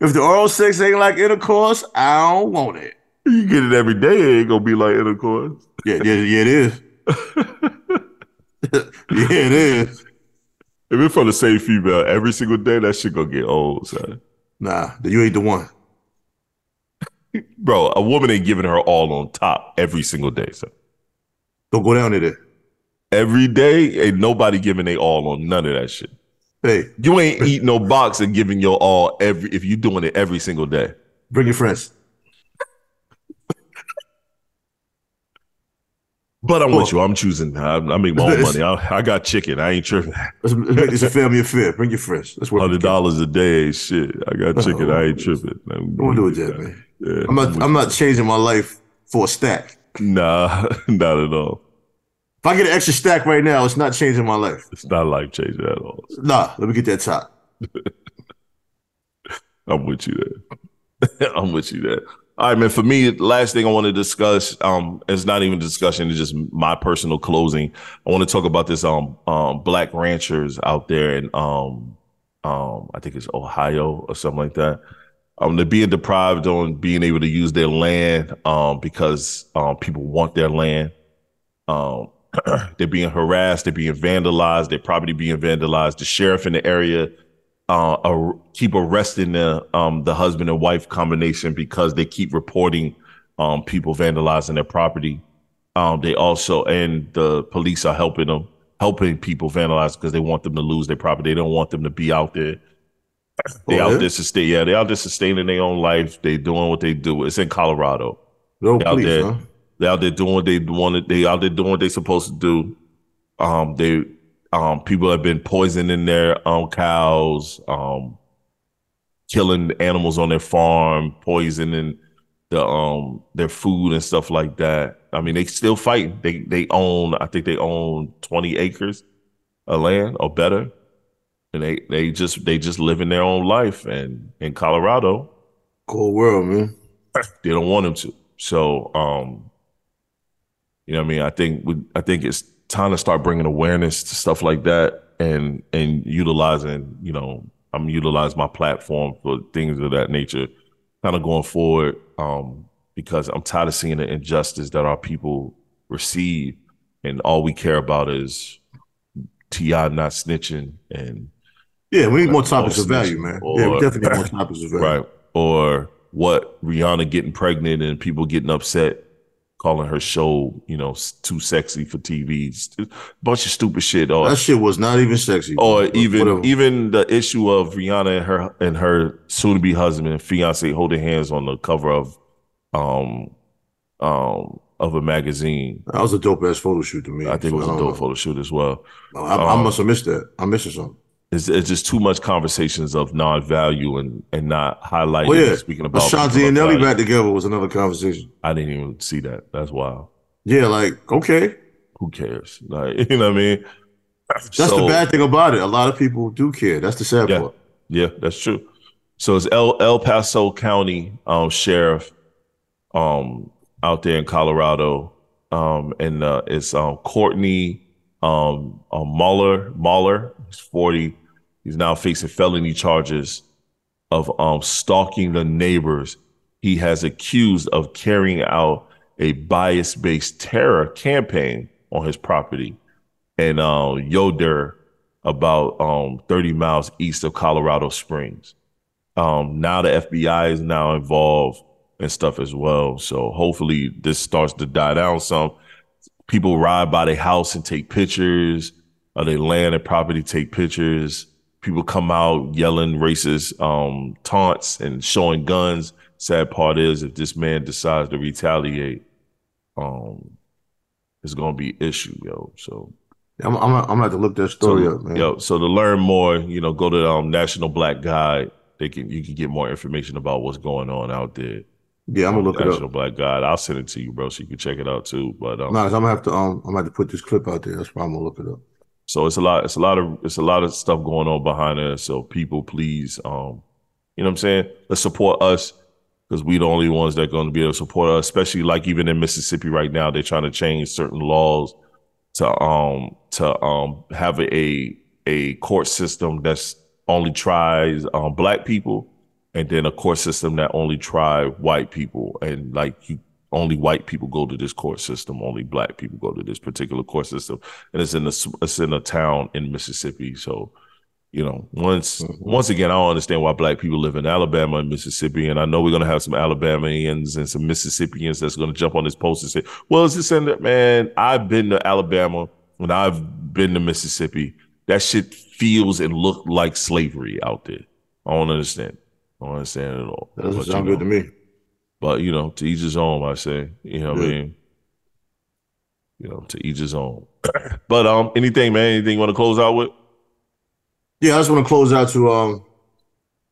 if the oral sex ain't like intercourse, I don't want it. You get it every day, it ain't gonna be like intercourse. Yeah, yeah, yeah, it is. yeah, it is. If it's from the same female every single day, that shit gonna get old, son. Nah, you ain't the one. Bro, a woman ain't giving her all on top every single day, So Don't go down there. Every day, ain't nobody giving they all on none of that shit. Hey, You ain't eating no box and giving your all every if you doing it every single day. bring your friends. But I'm with you. I'm choosing. I, I make my own money. I, I got chicken. I ain't tripping. Let's, make this a family affair. Bring your friends. Let's work. hundred dollars a day shit. I got chicken. I ain't tripping. Don't do it that, man. Yeah. I'm not. I'm not changing my life for a stack. Nah, not at all. If I get an extra stack right now, it's not changing my life. It's not life changing at all. Nah, let me get that top. I'm with you there. I'm with you there. All right, man. For me, last thing I want to discuss, um, it's not even discussion, it's just my personal closing. I want to talk about this um um black ranchers out there in um um I think it's Ohio or something like that. Um, they're being deprived on being able to use their land um because um people want their land. Um they're being harassed, they're being vandalized, their property being vandalized. The sheriff in the area uh, ar- keep arresting the um the husband and wife combination because they keep reporting um people vandalizing their property. They also and the police are helping them, helping people vandalize because they want them to lose their property. They don't want them to be out there. They Oh, out there sustain, yeah, they out there sustaining their own life. They doing what they do. It's in Colorado. No, They out please, there, huh? they out there doing what they want. They out there doing what they supposed to do. Um, they um people have been poisoning their um cows, um, killing animals on their farm, poisoning the um their food and stuff like that. I mean, they still fighting. They they own. I think they own twenty acres of land or better. And they they just they just living their own life. And in Colorado, Cold world, man. they don't want them to. So, um, you know, what I mean, I think we, I think it's time to start bringing awareness to stuff like that, and and utilizing, you know, I'm utilizing my platform for things of that nature, kind of going forward, um, because I'm tired of seeing the injustice that our people receive, and all we care about is Ti not snitching and Yeah, we need more topics of value, man. yeah, we or- definitely need more topics of value. right or what Rihanna getting pregnant and people getting upset calling her show you know too sexy for TV bunch of stupid shit or That shit was not even sexy. or even whatever. even the issue of Rihanna and her and her soon to be husband and fiance holding hands on the cover of um um of a magazine that was a dope ass photo shoot to me. I think it was a dope don't photo shoot as well know. I, I Um, must have missed that. I'm missing something. It's, it's just too much conversations of non-value and and not highlighting Oh yeah, speaking about Ashanti and Nelly back together was another conversation. I didn't even see that. That's wild. Yeah, like okay, Who cares? Like you know what I mean? that's the bad thing about it. A lot of people do care. That's the sad Yeah, part. yeah, that's true. So it's El El Paso County um, sheriff um, out there in Colorado, um, and uh, it's um, Courtney um, uh, Muller. Muller, he's forty. He's now facing felony charges of um, stalking the neighbors. He has accused of carrying out a bias-based terror campaign on his property in uh, Yoder, about um, 30 miles east of Colorado Springs. Um, now the FBI is now involved and stuff as well. So hopefully this starts to die down some. People ride by the house and take pictures, or they land and property, take pictures. People come out yelling racist um, taunts and showing guns. Sad part is if this man decides to retaliate, um, it's gonna be issue, yo. So I'm, I'm, I'm gonna have to look that story so, up, man. Yo, so to learn more, you know, go to um, National Black Guide. They can you can get more information about what's going on out there. Yeah, I'm gonna look it National up. Black Guide. I'll send it to you, bro, so you can check it out too. But um, Nah, I'm gonna have to um, I'm gonna have to put this clip out there. That's why I'm gonna look it up. So it's a lot. It's a lot of it's a lot of stuff going on behind us. So people, please, um, you know what I'm saying? Let's support us because we're the only ones that are going to be able to support us. Especially like even in Mississippi right now, they're trying to change certain laws to um to um have a a court system that's only tries um black people and then a court system that only try white people and like you only white people go to this court system only black people go to this particular court system. And it's in a it's in a town in Mississippi. So you know once mm-hmm. once again I don't understand why black people live in Alabama and Mississippi. And I know we're going to have some Alabamians and some Mississippians that's going to jump on this post and say well is this in that man I've been to Alabama and I've been to Mississippi. That shit feels and look like slavery out there. I don't understand. I don't understand it at all. That doesn't But, you sound know, good to me. But you know, to each his own, I say. You know what I mean? You know, to each his own. but um, anything, man, anything you want to close out with? Yeah, I just want to close out to um,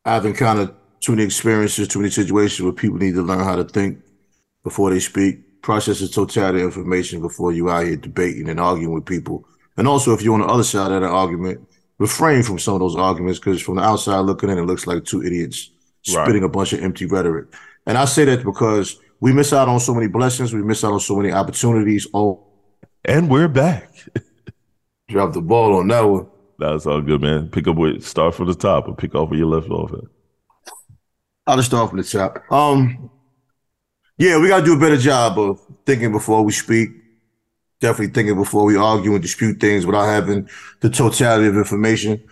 I've encountered too many experiences, too many situations where people need to learn how to think before they speak, process the totality of information before you out here debating and arguing with people. And also, if you're on the other side of that argument, refrain from some of those arguments because from the outside looking in, it looks like two idiots Right. spitting a bunch of empty rhetoric. And I say that because we miss out on so many blessings, we miss out on so many opportunities. Oh, And we're back. drop the ball on that one. That's all good, man. Pick up with start from the top and pick off where you left off at. I'll just start from the top. Um, yeah, we gotta do a better job of thinking before we speak. Definitely thinking before we argue and dispute things without having the totality of information.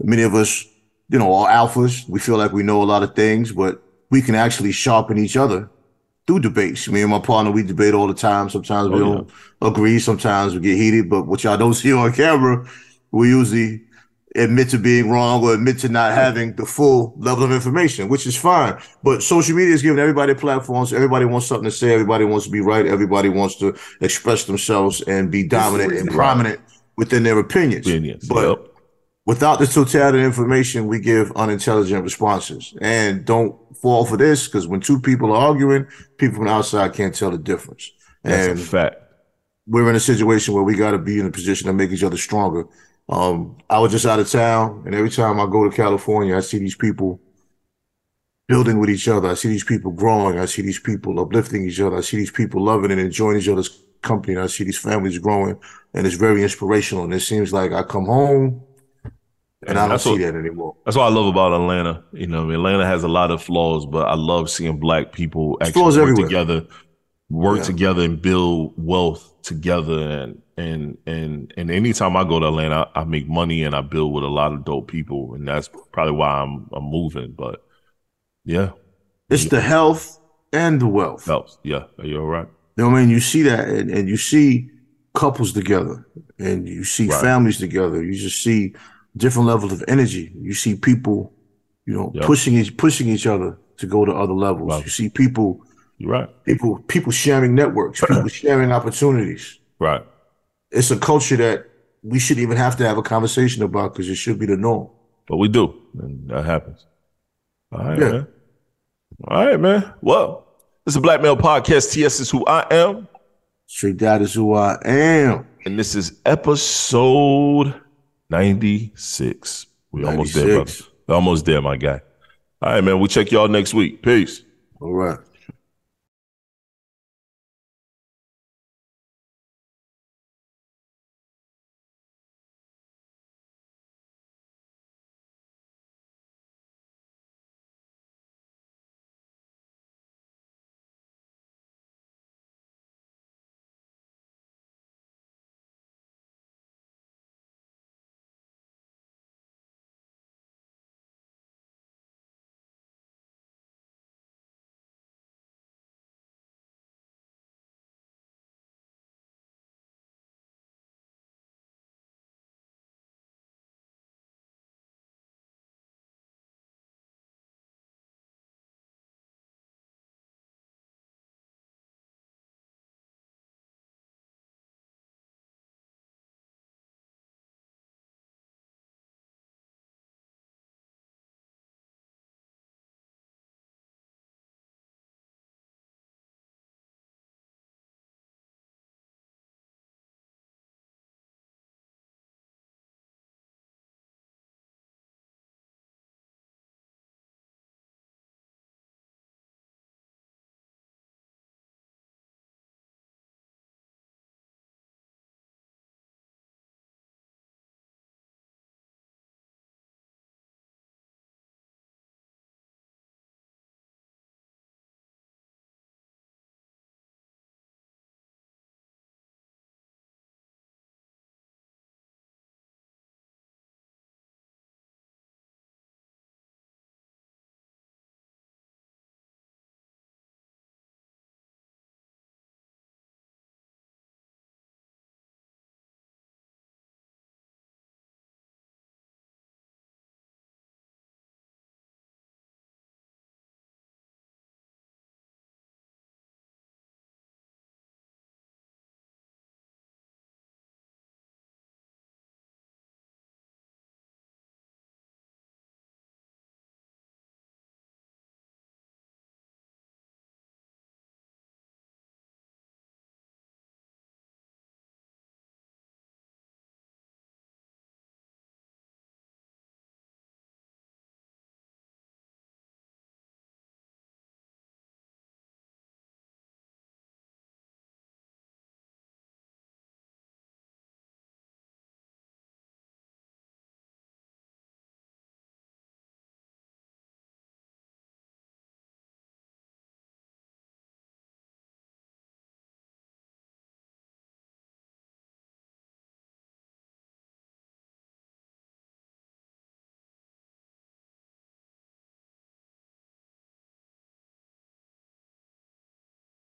Many of us, you know, are alphas. We feel like we know a lot of things, but we can actually sharpen each other through debates. Me and my partner, we debate all the time. Sometimes we Oh, don't agree. Sometimes we get heated, but what y'all don't see on camera, we usually admit to being wrong or admit to not having the full level of information, which is fine. But social media is giving everybody platforms. Everybody wants something to say. Everybody wants to be right. Everybody wants to express themselves and be dominant and prominent within their opinions. Opinions. But Yep. without the totality of information, we give unintelligent responses. And don't fall for this because when two people are arguing, people from the outside can't tell the difference. That's and a fact. we're in a situation where we got to be in a position to make each other stronger Um, I was just out of town, and every time I go to California, I see these people building with each other. I see these people growing. I see these people uplifting each other. I see these people loving and enjoying each other's company. And I see these families growing, and it's very inspirational. And it seems like I come home and I don't see what, that anymore. That's what I love about Atlanta. You know, Atlanta has a lot of flaws, but I love seeing black people actually work everywhere. together, work Yeah. together and build wealth together. And and and and anytime I go to Atlanta, I make money and I build with a lot of dope people, and that's probably why I'm I'm moving. But yeah, It's the health and the wealth. Health. Yeah, you're all right. You know what I mean? You see that, and, and you see couples together, and you see Right. families together. You just see different levels of energy. You see people, you know, Yeah. pushing each pushing each other to go to other levels. Wow. You see people, You're right. people, people sharing networks, people sharing opportunities. Right. It's a culture that we shouldn't even have to have a conversation about because it should be the norm. But we do, and that happens. All right, Yeah. man. All right, man. Well, this is a Black Male Podcast. TS is who I am. Straight Dad is who I am. And this is episode 96. We almost there, brother. Almost there, my guy. All right, man. We'll check y'all next week. Peace. All right.